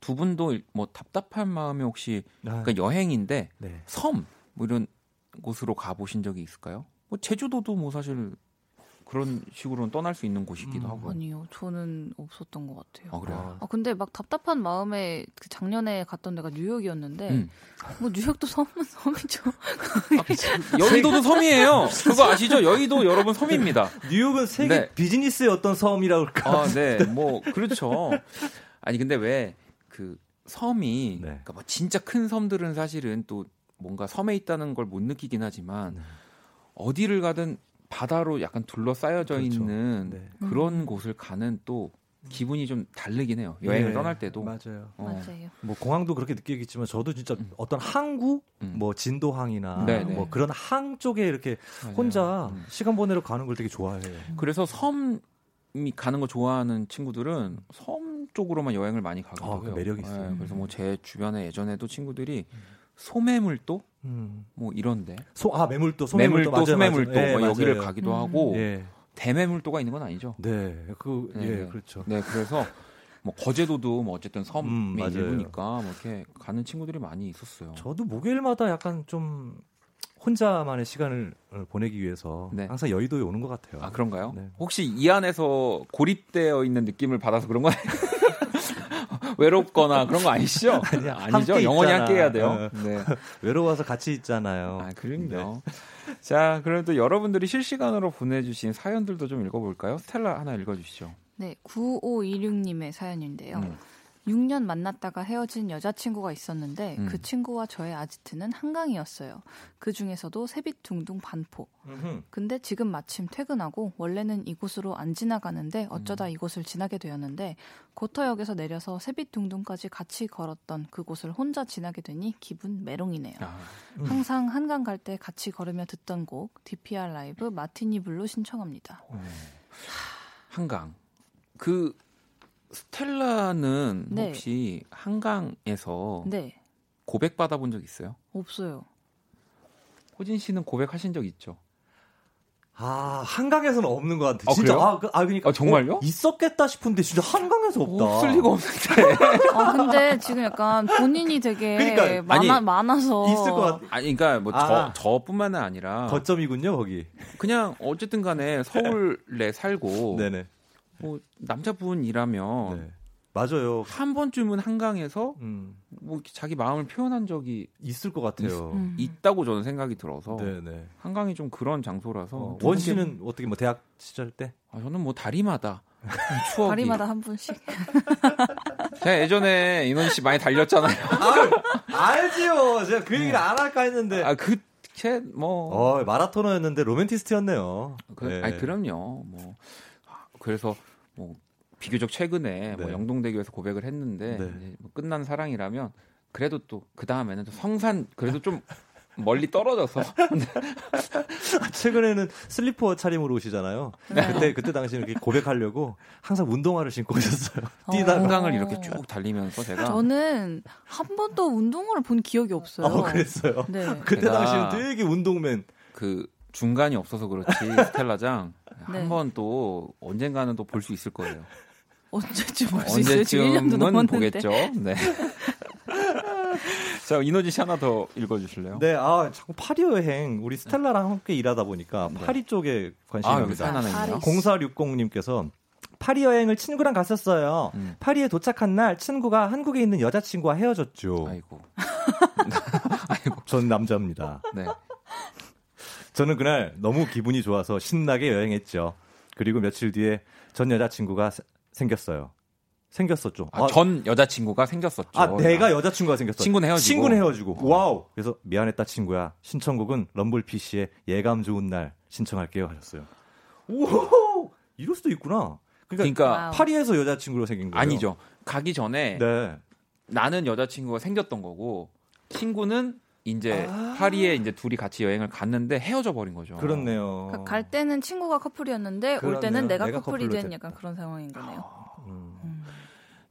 A: 두 분도 뭐 답답한 마음에 혹시
D: 아,
A: 그러니까 여행인데
D: 네.
A: 섬뭐 이런 곳으로 가보신 적이 있을까요? 뭐 제주도도 뭐 사실 그런 식으로는 떠날 수 있는 곳이기도
D: 음,
A: 하고.
E: 아니요, 저는 없었던 것 같아요.
A: 아 그래요.
E: 아 근데 막 답답한 마음에 그 작년에 갔던 데가 뉴욕이었는데
A: 음.
E: 뭐 뉴욕도 섬은 섬이죠.
A: 여의도도 섬이에요. 그거 아시죠? 여의도 여러분 섬입니다.
D: 뉴욕은 세계
A: 네.
D: 비즈니스의 어떤 섬이라고 할까?
A: 아, 네, 뭐 그렇죠. 아니 근데 왜 그 섬이
D: 네.
A: 그러니까 뭐 진짜 큰 섬들은 사실은 또 뭔가 섬에 있다는 걸 못 느끼긴 하지만
D: 네.
A: 어디를 가든 바다로 약간 둘러싸여져
D: 그렇죠.
A: 있는
D: 네.
A: 그런 곳을 가는 또 기분이 좀 다르긴 해요. 여행을
D: 네,
A: 떠날 때도.
D: 맞아요.
A: 어,
E: 맞아요.
D: 뭐 공항도 그렇게 느끼겠지만 저도 진짜
A: 음.
D: 어떤 항구,
A: 음.
D: 뭐 진도항이나
A: 네, 네.
D: 뭐 그런 항 쪽에 이렇게
A: 맞아요.
D: 혼자
A: 음.
D: 시간 보내러 가는 걸 되게 좋아해요.
A: 그래서 섬이 가는 거 좋아하는 친구들은 섬 쪽으로만 여행을 많이 가기도
D: 아, 그
A: 해요.
D: 매력이 있어요.
A: 네, 그래서 뭐 제 주변에 예전에도 친구들이 소매물도
D: 음.
A: 뭐 이런데
D: 소, 아 매물도, 소매물도,
A: 매물도 소매물도
D: 맞아요.
A: 뭐
D: 예,
A: 여기를
D: 맞아요.
A: 가기도
E: 음.
A: 하고
D: 예,
A: 대매물도가 있는 건 아니죠.
D: 네, 그,
A: 네,
D: 예,
A: 네.
D: 그렇죠.
A: 네, 그래서 뭐 거제도도 뭐 어쨌든 섬의
D: 음.
A: 일부니까 뭐 이렇게 가는 친구들이 많이 있었어요.
D: 저도 목요일마다 약간 좀 혼자만의 시간을 보내기 위해서
A: 네.
D: 항상 여의도에 오는 것 같아요.
A: 아 그런가요?
D: 네.
A: 혹시 이 안에서 고립되어 있는 느낌을 받아서 그런 거 아니에요? 외롭거나 그런 거 아니시죠?
D: 아니야,
A: 아니죠.
D: 함께
A: 영원히
D: 있잖아.
A: 함께 해야 돼요.
D: 어.
A: 네.
D: 외로워서 같이 있잖아요.
A: 아, 그럼요. 자, 그래도 여러분들이 실시간으로 보내주신 사연들도 좀 읽어볼까요? 스텔라 하나 읽어주시죠.
E: 네, 9526님의 사연인데요.
A: 음.
E: 6년 만났다가 헤어진 여자친구가 있었는데
A: 음.
E: 그 친구와 저의 아지트는 한강이었어요. 그 중에서도 세빛둥둥 반포.
D: 음흠.
E: 근데 지금 마침 퇴근하고 원래는 이곳으로 안 지나가는데 어쩌다
A: 음.
E: 이곳을 지나게 되었는데 고터역에서 내려서 세빛둥둥까지 같이 걸었던 그곳을 혼자 지나게 되니 기분 메롱이네요.
A: 아,
E: 항상 한강 갈 때 같이 걸으며 듣던 곡 DPR LIVE Martini Blue 신청합니다.
A: 어. 한강. 그 스텔라는
E: 네.
A: 혹시 한강에서
E: 네,
A: 고백 받아본 적 있어요?
E: 없어요.
A: 호진 씨는 고백하신 적 있죠?
D: 아 한강에서는 없는 것 같아.
A: 아,
D: 진짜
A: 그래요?
D: 아, 그, 아 그러니까
A: 아, 정말요?
D: 어, 있었겠다 싶은데 진짜 한강에서 없다.
A: 없을 리가 없는데.
E: 아 근데 지금 약간 본인이 되게
D: 그러니까,
E: 많아,
A: 아니,
E: 많아서
D: 있을 것 같아.
A: 아니, 그러니까 뭐저
D: 아.
A: 저뿐만은 아니라
D: 거점이군요 거기.
A: 그냥 어쨌든 간에 서울에 살고
D: 네네.
A: 뭐 남자분이라면
D: 네. 맞아요.
A: 한 번쯤은 한강에서
D: 음,
A: 뭐 자기 마음을 표현한 적이
D: 있을 것 같아요.
E: 음.
A: 있 다고 저는 생각이 들어서
D: 네네.
A: 한강이 좀 그런 장소라서
D: 어, 두원 씨는 어떻게 뭐 대학 시절 때?
A: 아, 저는 뭐 다리마다 추억이
E: 다리마다 한 분씩.
A: 제가 예전에 인원 씨 많이 달렸잖아요.
D: 알지요. 제가 그 얘기를 안 할까 했는데.
A: 아 그 뭐
D: 어 마라토너였는데 로맨티스트였네요.
A: 그,
D: 네.
A: 아니 그럼요. 뭐 아, 그래서 뭐 비교적 최근에 뭐
D: 네.
A: 영동대교에서 고백을 했는데
D: 네.
A: 이제 뭐 끝난 사랑이라면 그래도 또 그 다음에는 또 성산 그래도 좀 멀리 떨어져서
D: 최근에는 슬리퍼 차림으로 오시잖아요.
E: 네.
D: 그때 그때 당시에 이렇게 고백하려고 항상 운동화를 신고 오셨어요. 뛰다가.
A: 한강을 이렇게 쭉 달리면서 제가
E: 저는 한 번도 운동화를 본 기억이 없어요.
D: 어, 그랬어요.
E: 네.
D: 그때 당시는 되게 운동맨.
A: 그 중간이 없어서 그렇지 스텔라장
E: 네.
A: 한번 또 언젠가는 또 볼 수 있을 거예요.
E: 언제쯤 볼 수? 지금 1년도
A: 언제쯤은
E: 넘었는데.
A: 보겠죠. 네. 자 이노진 씨 하나 더 읽어주실래요?
D: 네, 아 자꾸 파리 여행 우리 스텔라랑 함께 일하다 보니까
A: 네.
D: 파리 쪽에 관심이
A: 아
D: 갑니다.
E: 파리.
D: 0460님께서 파리 여행을 친구랑 갔었어요.
A: 음.
D: 파리에 도착한 날 친구가 한국에 있는 여자친구와 헤어졌죠.
A: 아이고.
D: 전 남자입니다.
A: 네.
D: 저는 그날 너무 기분이 좋아서 신나게 여행했죠. 그리고 며칠 뒤에 전 여자친구가 세- 생겼어요. 생겼었죠.
A: 아, 전 여자친구가 생겼었죠.
D: 아, 내가 여자친구가 생겼어.
A: 친구는 헤어지고.
D: 친구는 헤어지고. 와우. 그래서 미안했다 친구야. 신청곡은 럼블피쉬의 예감 좋은 날 신청할게요 하셨어요. 오, 이럴 수도 있구나. 그러니까,
A: 그러니까.
D: 파리에서 여자친구로 생긴 거예요.
A: 아니죠. 가기 전에
D: 네.
A: 나는 여자친구가 생겼던 거고 친구는 이제
D: 아.
A: 파리에 이제 둘이 같이 여행을 갔는데 헤어져 버린 거죠.
D: 그렇네요.
E: 그러니까 갈 때는 친구가 커플이었는데 올
D: 그렇네요.
E: 때는 내가,
D: 내가
E: 커플이 된
D: 됐다.
E: 약간 그런 상황인 거네요.
D: 음.
E: 음.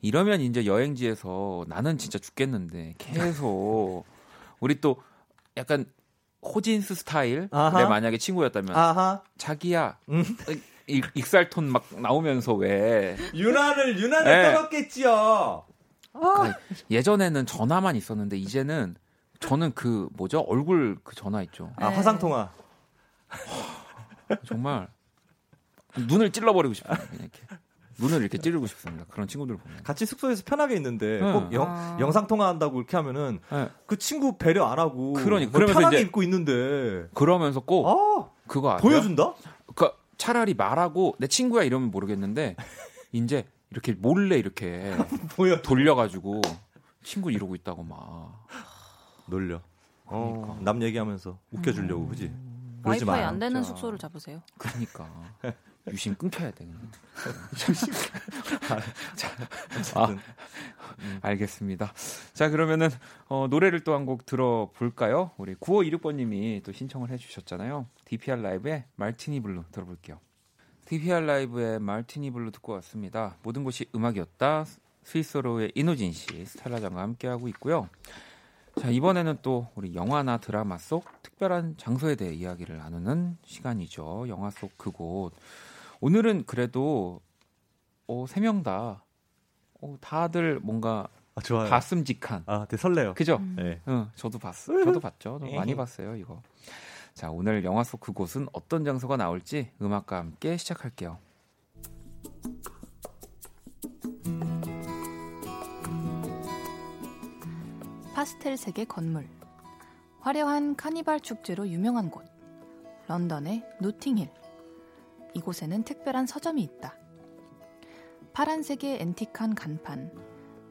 A: 이러면 이제 여행지에서 나는 진짜 죽겠는데 계속 우리 또 약간 호진스 스타일
D: 아하.
A: 내 만약에 친구였다면
D: 아하.
A: 자기야
D: 음.
A: 익- 익살톤 막 나오면서 왜
D: 유난을 유난을
A: 네.
D: 떠났겠지요.
A: 그러니까 예전에는 전화만 있었는데 이제는 저는 그 뭐죠 얼굴 그 전화 있죠.
D: 아
E: 네.
D: 화상 통화.
A: 정말 눈을 찔러버리고 싶어요. 그냥 이렇게 눈을 이렇게 찌르고 싶습니다. 그런 친구들 보면.
D: 같이 숙소에서 편하게 있는데
A: 네.
D: 꼭 영,
E: 아.
D: 영상 통화한다고 이렇게 하면은
A: 네.
D: 그 친구 배려 안 하고
A: 그러니까.
D: 뭐
A: 그러면서
D: 편하게
A: 이제-
D: 입고 있는데
A: 그러면서 꼭
D: 아
A: 그거 아세요?
D: 보여준다?
A: 그 차라리 말하고 내 친구야 이러면 모르겠는데 이제 이렇게 몰래 이렇게 돌려가지고 친구 이러고 있다고 막.
D: 놀려. 어,
A: 그러니까.
D: 남 얘기하면서 웃겨주려고 그지? 그러지
E: 와이파이
D: 마.
E: 안 되는
A: 진짜.
E: 숙소를 잡으세요.
A: 그러니까 유심 끊겨야 돼. 그냥.
D: 어쨌든
A: 알겠습니다. 자 그러면은 어, 노래를 또 한 곡 들어볼까요? 우리 9526번님이 또 신청을 해주셨잖아요. DPR 라이브의 말티니 블루 들어볼게요. DPR 라이브의 말티니 블루 듣고 왔습니다. 모든 것이 음악이었다. 스윗소로우의 인호진 씨, 스텔라장과 함께하고 있고요. 자 이번에는 또 우리 영화나 드라마 속 특별한 장소에 대해 이야기를 나누는 시간이죠. 영화 속 그곳. 오늘은 그래도 어, 세 명 다 어, 다들 뭔가
D: 아, 좋아요.
A: 봤음직한
D: 아, 되게 설레요.
A: 그죠?
D: 네.
A: 응, 저도 봤어. 저도 봤죠. 저 많이 봤어요, 이거. 자, 오늘 영화 속 그곳은 어떤 장소가 나올지 음악과 함께 시작할게요.
E: 파스텔색의 건물. 화려한 카니발 축제로 유명한 곳. 런던의 노팅힐. 이곳에는 특별한 서점이 있다. 파란색의 앤틱한 간판.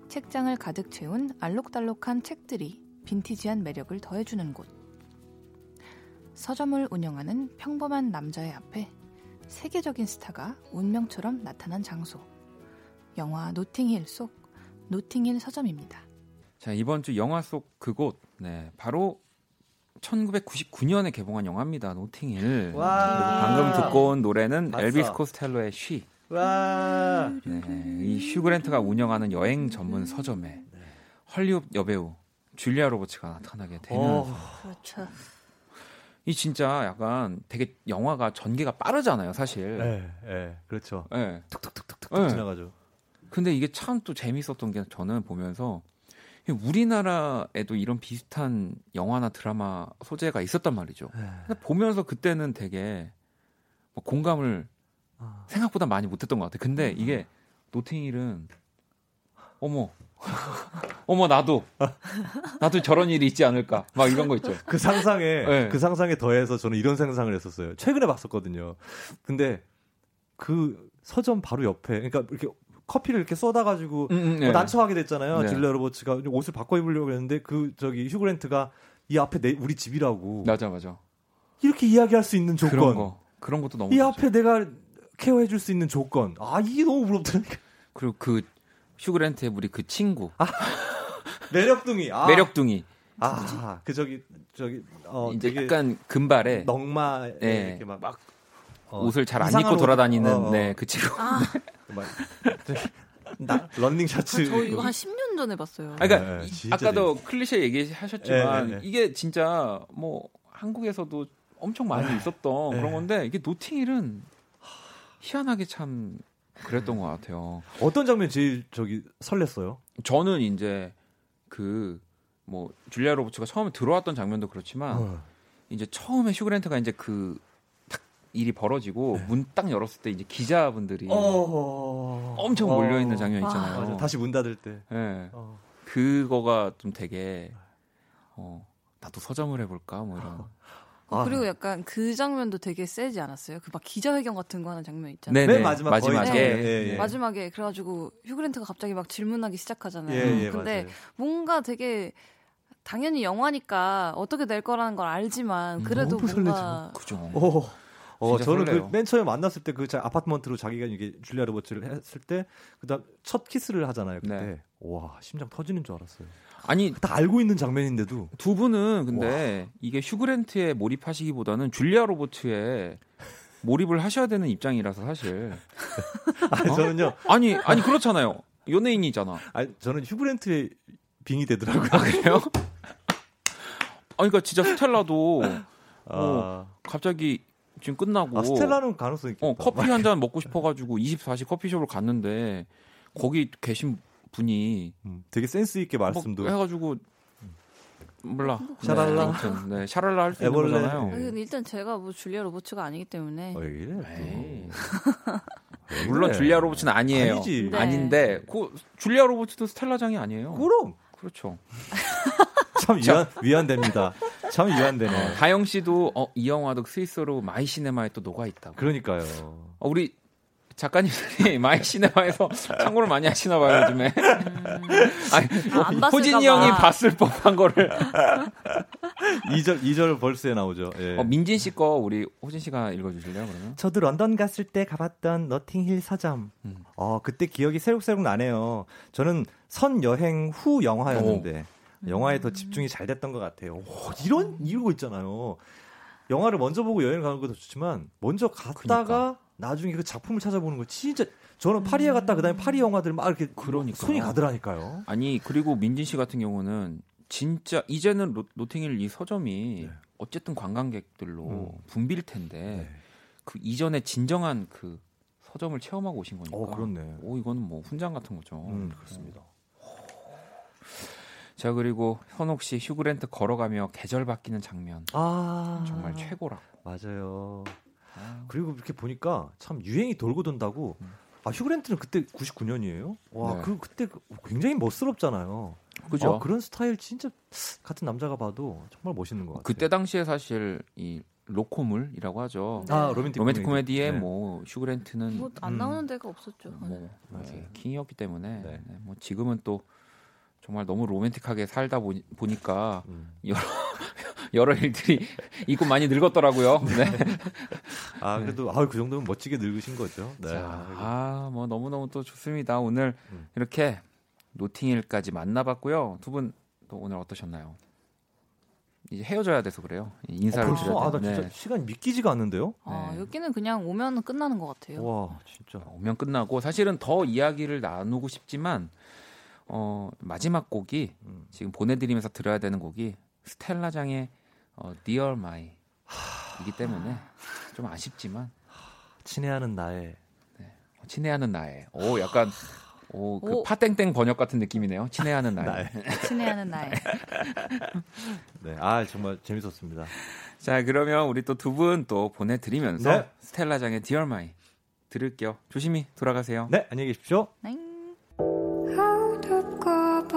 E: 책장을 가득 채운 알록달록한 책들이 빈티지한 매력을 더해주는 곳. 서점을 운영하는 평범한 남자의 앞에 세계적인 스타가 운명처럼 나타난 장소. 영화 노팅힐 속 노팅힐 서점입니다.
A: 자, 이번 주 영화 속 그곳. 네, 바로 1999년에 개봉한 영화입니다. 노팅힐.
D: 와.
A: 방금 듣고 온 노래는
D: 봤어.
A: 엘비스 코스텔로의 She.
D: 와.
A: 네, 이 휴그랜트가 운영하는 여행 전문 서점에 헐리우드 여배우 줄리아 로버츠가 나타나게 되면서
D: 어,
E: 그렇죠.
A: 이 진짜 약간 되게 영화가 전개가 빠르잖아요, 사실.
D: 예, 예, 그렇죠.
A: 네.
D: 툭툭툭툭
A: 네.
D: 지나가죠.
A: 근데 이게 참 또 재밌었던 게 저는 보면서 우리나라에도 이런 비슷한 영화나 드라마 소재가 있었단 말이죠.
D: 네.
A: 근데 보면서 그때는 되게 뭐 공감을
D: 아.
A: 생각보다 많이 못했던 것 같아요. 근데 이게 노팅힐은 어머 어머 나도 나도 저런 일이 있지 않을까 막 이런 거 있죠.
D: 그 상상에
A: 네.
D: 그 상상에 더해서 저는 이런 상상을 했었어요. 최근에 봤었거든요. 근데 그 서점 바로 옆에 그러니까 이렇게 커피를 이렇게 쏟아가지고
A: 음, 음,
D: 뭐
A: 네.
D: 난처하게 됐잖아요.
A: 네.
D: 줄리아 로버츠가 옷을 바꿔 입으려고 했는데 그 저기 휴그랜트가 이 앞에 내 우리 집이라고
A: 맞아 맞아
D: 이렇게 이야기할 수 있는 조건.
A: 그런 거 그런 것도 너무
D: 이
A: 좋죠.
D: 앞에 내가 케어해 줄 수 있는 조건. 아, 이게 너무 부럽다니까.
A: 그리고 그 휴그랜트의 우리 그 친구
D: 매력둥이. 아.
A: 매력둥이
D: 아, 그 저기 저기 어
A: 이제 약간 금발에
D: 넉마
A: 예,
D: 이렇게 막,
A: 막
D: 어,
A: 옷을 잘 안 입고
D: 옷-
A: 돌아다니는
D: 어, 어.
A: 네, 그 친구.
D: 막 나, 런닝 샤츠.
E: 저 이거 한 10년 전에 봤어요.
A: 아, 그러니까
D: 네,
A: 이- 아까도 클리셰 얘기하셨지만
D: 네, 네, 네.
A: 이게 진짜 뭐 한국에서도 엄청 많이 있었던
D: 네.
A: 그런 건데 이게 노팅힐은 희한하게 참 그랬던 것 같아요.
D: 어떤 장면 제일 저기 설렜어요?
A: 저는 이제 그 뭐 줄리아 로버츠가 처음에 들어왔던 장면도 그렇지만
D: 어.
A: 이제 처음에 휴그랜트가 이제 그딱 일이 벌어지고
D: 네.
A: 문딱 열었을 때 이제 기자분들이
D: 어.
A: 엄청
D: 어.
A: 몰려 있는 장면 있잖아요.
D: 맞아. 다시 문 닫을 때.
A: 예.
D: 어.
A: 그거가 좀 되게 어 나도 서점을 해볼까 뭐 이런.
D: 아.
E: 그리고 약간 그 장면도 되게 세지 않았어요? 그 막 기자회견 같은 거 하는 장면 있잖아요.
A: 네네.
D: 맨 마지막
A: 마지막에
E: 네.
D: 예, 예.
E: 마지막에 그래가지고 휴그랜트가 갑자기 막 질문하기 시작하잖아요.
D: 예, 예,
E: 근데
D: 맞아요.
E: 뭔가 되게 당연히 영화니까 어떻게 될 거라는 걸 알지만 그래도
D: 너무
E: 뭔가
A: 그죠.
D: 어. 어, 저는. 그 맨 처음에 만났을 때 그 아파트먼트로 자기가 이게 줄리아 로버츠를 했을 때 그다음 첫 키스를 하잖아요. 그때.
A: 네.
D: 와, 심장 터지는 줄 알았어요.
A: 아니
D: 다 알고 있는 장면인데도
A: 두 분은 근데 이게 휴그랜트에 몰입하시기보다는 줄리아 로버츠에 몰입을 하셔야 되는 입장이라서 사실.
D: 아, 저는요.
A: 아니 아니 그렇잖아요. 연예인이잖아.
D: 아, 저는 휴그랜트에 빙이 되더라고요.
A: 아 그래요? 아니 그러니까 진짜 스텔라도
D: 아,
A: 갑자기 지금 끝나고
D: 아, 스텔라는 가능성이 있겠다.
A: 어, 커피 한 잔 먹고 싶어가지고 24시 커피숍을 갔는데 거기 계신 분이
D: 음, 되게 센스 있게 말씀도
A: 뭐 해가지고 몰라.
D: 샤랄라.
A: 네, 아무튼 네, 샤랄라 할 수 있는. 거잖아요.
E: 아니, 일단 제가 뭐 줄리아 로버츠가 아니기 때문에
D: 어, 왜 이래?
A: 물론? 줄리아 로버츠는 아니에요.
D: 아니지.
E: 네.
A: 아닌데 그 줄리아 로버츠도 스텔라장이 아니에요.
D: 그럼
A: 그렇죠.
D: 참 위안 위안됩니다. 참 위안되네.
A: 다영 씨도 어, 이 영화도 스위스로 마이시네마에 또 녹아 있다고.
D: 그러니까요.
A: 어, 우리 작가님들이 마이시네마에서 참고를 많이 하시나 봐요 요즘에. 아니,
E: 아, 안 봤을까
A: 호진이
E: 봐.
A: 형이 봤을 법한 거를.
D: 2절 2절 벌스에 나오죠. 예.
A: 어, 민진 씨 거 우리 호진 씨가 읽어주실래요 그러면?
D: 저도 런던 갔을 때 가봤던 너팅힐 서점.
A: 음.
D: 어, 그때 기억이 새록새록 나네요. 저는 선 여행 후 영화였는데 영화에 더 집중이 잘 됐던 것 같아요. 오, 이런 이유가 있잖아요. 영화를 먼저 보고 여행 가는 것도 좋지만 먼저 갔다가
A: 그러니까.
D: 나중에 그 작품을 찾아보는 거 진짜 저는 파리에 갔다 그다음에 파리 영화들 막 이렇게
A: 그러니까요.
D: 손이 가더라니까요.
A: 아니 그리고 민진 씨 같은 경우는 진짜 이제는 로, 노팅힐 이 서점이
D: 네.
A: 어쨌든 관광객들로
D: 음.
A: 붐빌 텐데 그 이전에 진정한 그 서점을 체험하고 오신 거니까.
D: 어, 그렇네.
A: 오 이거는 뭐 훈장 같은 거죠.
D: 음, 그렇습니다.
A: 자 그리고 현옥 씨 휴그랜트 걸어가며 계절 바뀌는 장면
D: 아,
A: 정말 최고라.
D: 맞아요.
A: 아,
D: 그리고 이렇게 보니까 참 유행이 돌고 돈다고. 아 휴그랜트는 그때 99년이에요. 와,
A: 네.
D: 그 그때 굉장히 멋스럽잖아요.
A: 그죠?
D: 아, 그런 스타일 진짜 같은 남자가 봐도 정말 멋있는 것 같아요.
A: 그때 당시에 사실 이 로코물이라고 하죠.
D: 아 로맨틱,
A: 로맨틱 코미디에
D: 네.
A: 뭐 휴그랜트는
E: 뭐안
D: 음.
E: 나오는 데가 없었죠.
A: 뭐
D: 네.
A: 이렇게 킹이었기 때문에
D: 네.
A: 네, 뭐 지금은 또 정말 너무 로맨틱하게 살다 보니, 보니까
D: 음.
A: 여러 일들이 있고 많이 늙었더라고요. 네.
D: 아 그래도 아, 그 정도면 멋지게 늙으신 거죠. 네.
A: 자,
D: 아,
A: 아, 뭐 너무 너무 또 좋습니다. 오늘
D: 음.
A: 이렇게 노팅힐까지 만나봤고요. 두 분 또 오늘 어떠셨나요? 이제 헤어져야 돼서 그래요. 인사를
D: 벌써?
A: 드려야
D: 아, 나
A: 돼.
D: 진짜 시간 믿기지가 않는데요.
E: 아,
A: 네.
E: 여기는 그냥 오면 끝나는 것 같아요.
D: 와 진짜.
A: 오면 끝나고 사실은 더 이야기를 나누고 싶지만 어, 마지막 곡이
D: 음.
A: 지금 보내드리면서 들어야 되는 곡이 스텔라장의 어, Dear My 이기 때문에 좀 아쉽지만
D: 친애하는 나의
A: 친애하는 나의 오 약간 오, 그
E: 오.
A: 파땡땡 번역 같은 느낌이네요. 친애하는 나의.
D: 나의.
E: 친애하는 나의.
D: 네. 아 정말 재밌었습니다.
A: 자 그러면 우리 또 두 분 또 보내드리면서
D: 네.
A: 스텔라장의 Dear My 들을게요. 조심히 돌아가세요.
D: 네 안녕히 계십시오.
E: 넹.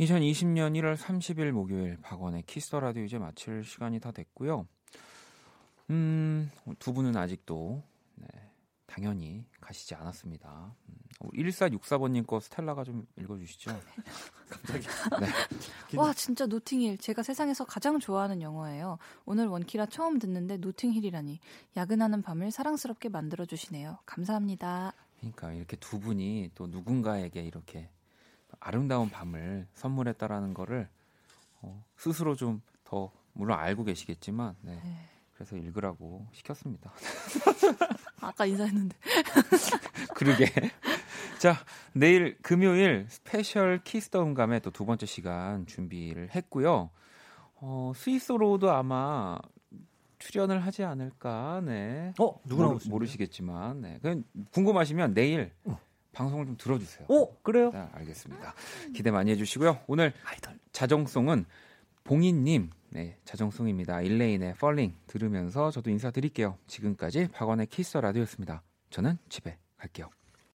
A: 2020년 1월 30일 목요일 박원의 키스 더 라디오 이제 마칠 시간이 다 됐고요. 음, 두 분은 아직도 네, 당연히 가시지 않았습니다. 음, 1464번님 거 스텔라가 좀 읽어주시죠.
E: 와 진짜 노팅힐 제가 세상에서 가장 좋아하는 영화예요. 오늘 원키라 처음 듣는데 노팅힐이라니 야근하는 밤을 사랑스럽게 만들어 주시네요. 감사합니다.
A: 그러니까 이렇게 두 분이 또 누군가에게 이렇게 아름다운 밤을 선물했다라는 거를 어, 스스로 좀 더 물론 알고 계시겠지만 네,
E: 네.
A: 그래서 읽으라고 시켰습니다.
E: 아까 인사했는데
A: 그러게. 자, 내일 금요일 스페셜 키스 더 음감의 또 두 번째 시간 준비를 했고요. 어, 스위스 로드 아마 출연을 하지 않을까, 네.
D: 어 누구
A: 모르, 모르시겠지만, 네. 그냥 궁금하시면 내일 방송을 좀 들어주세요.
D: 어 그래요?
A: 네, 알겠습니다. 기대 많이 해주시고요. 오늘
D: 아이돌.
A: 자정송은 봉인님, 네, 자정송입니다. 일레인의 Falling 들으면서 저도 인사드릴게요. 지금까지 박원의 키스 라디오였습니다. 저는 집에 갈게요.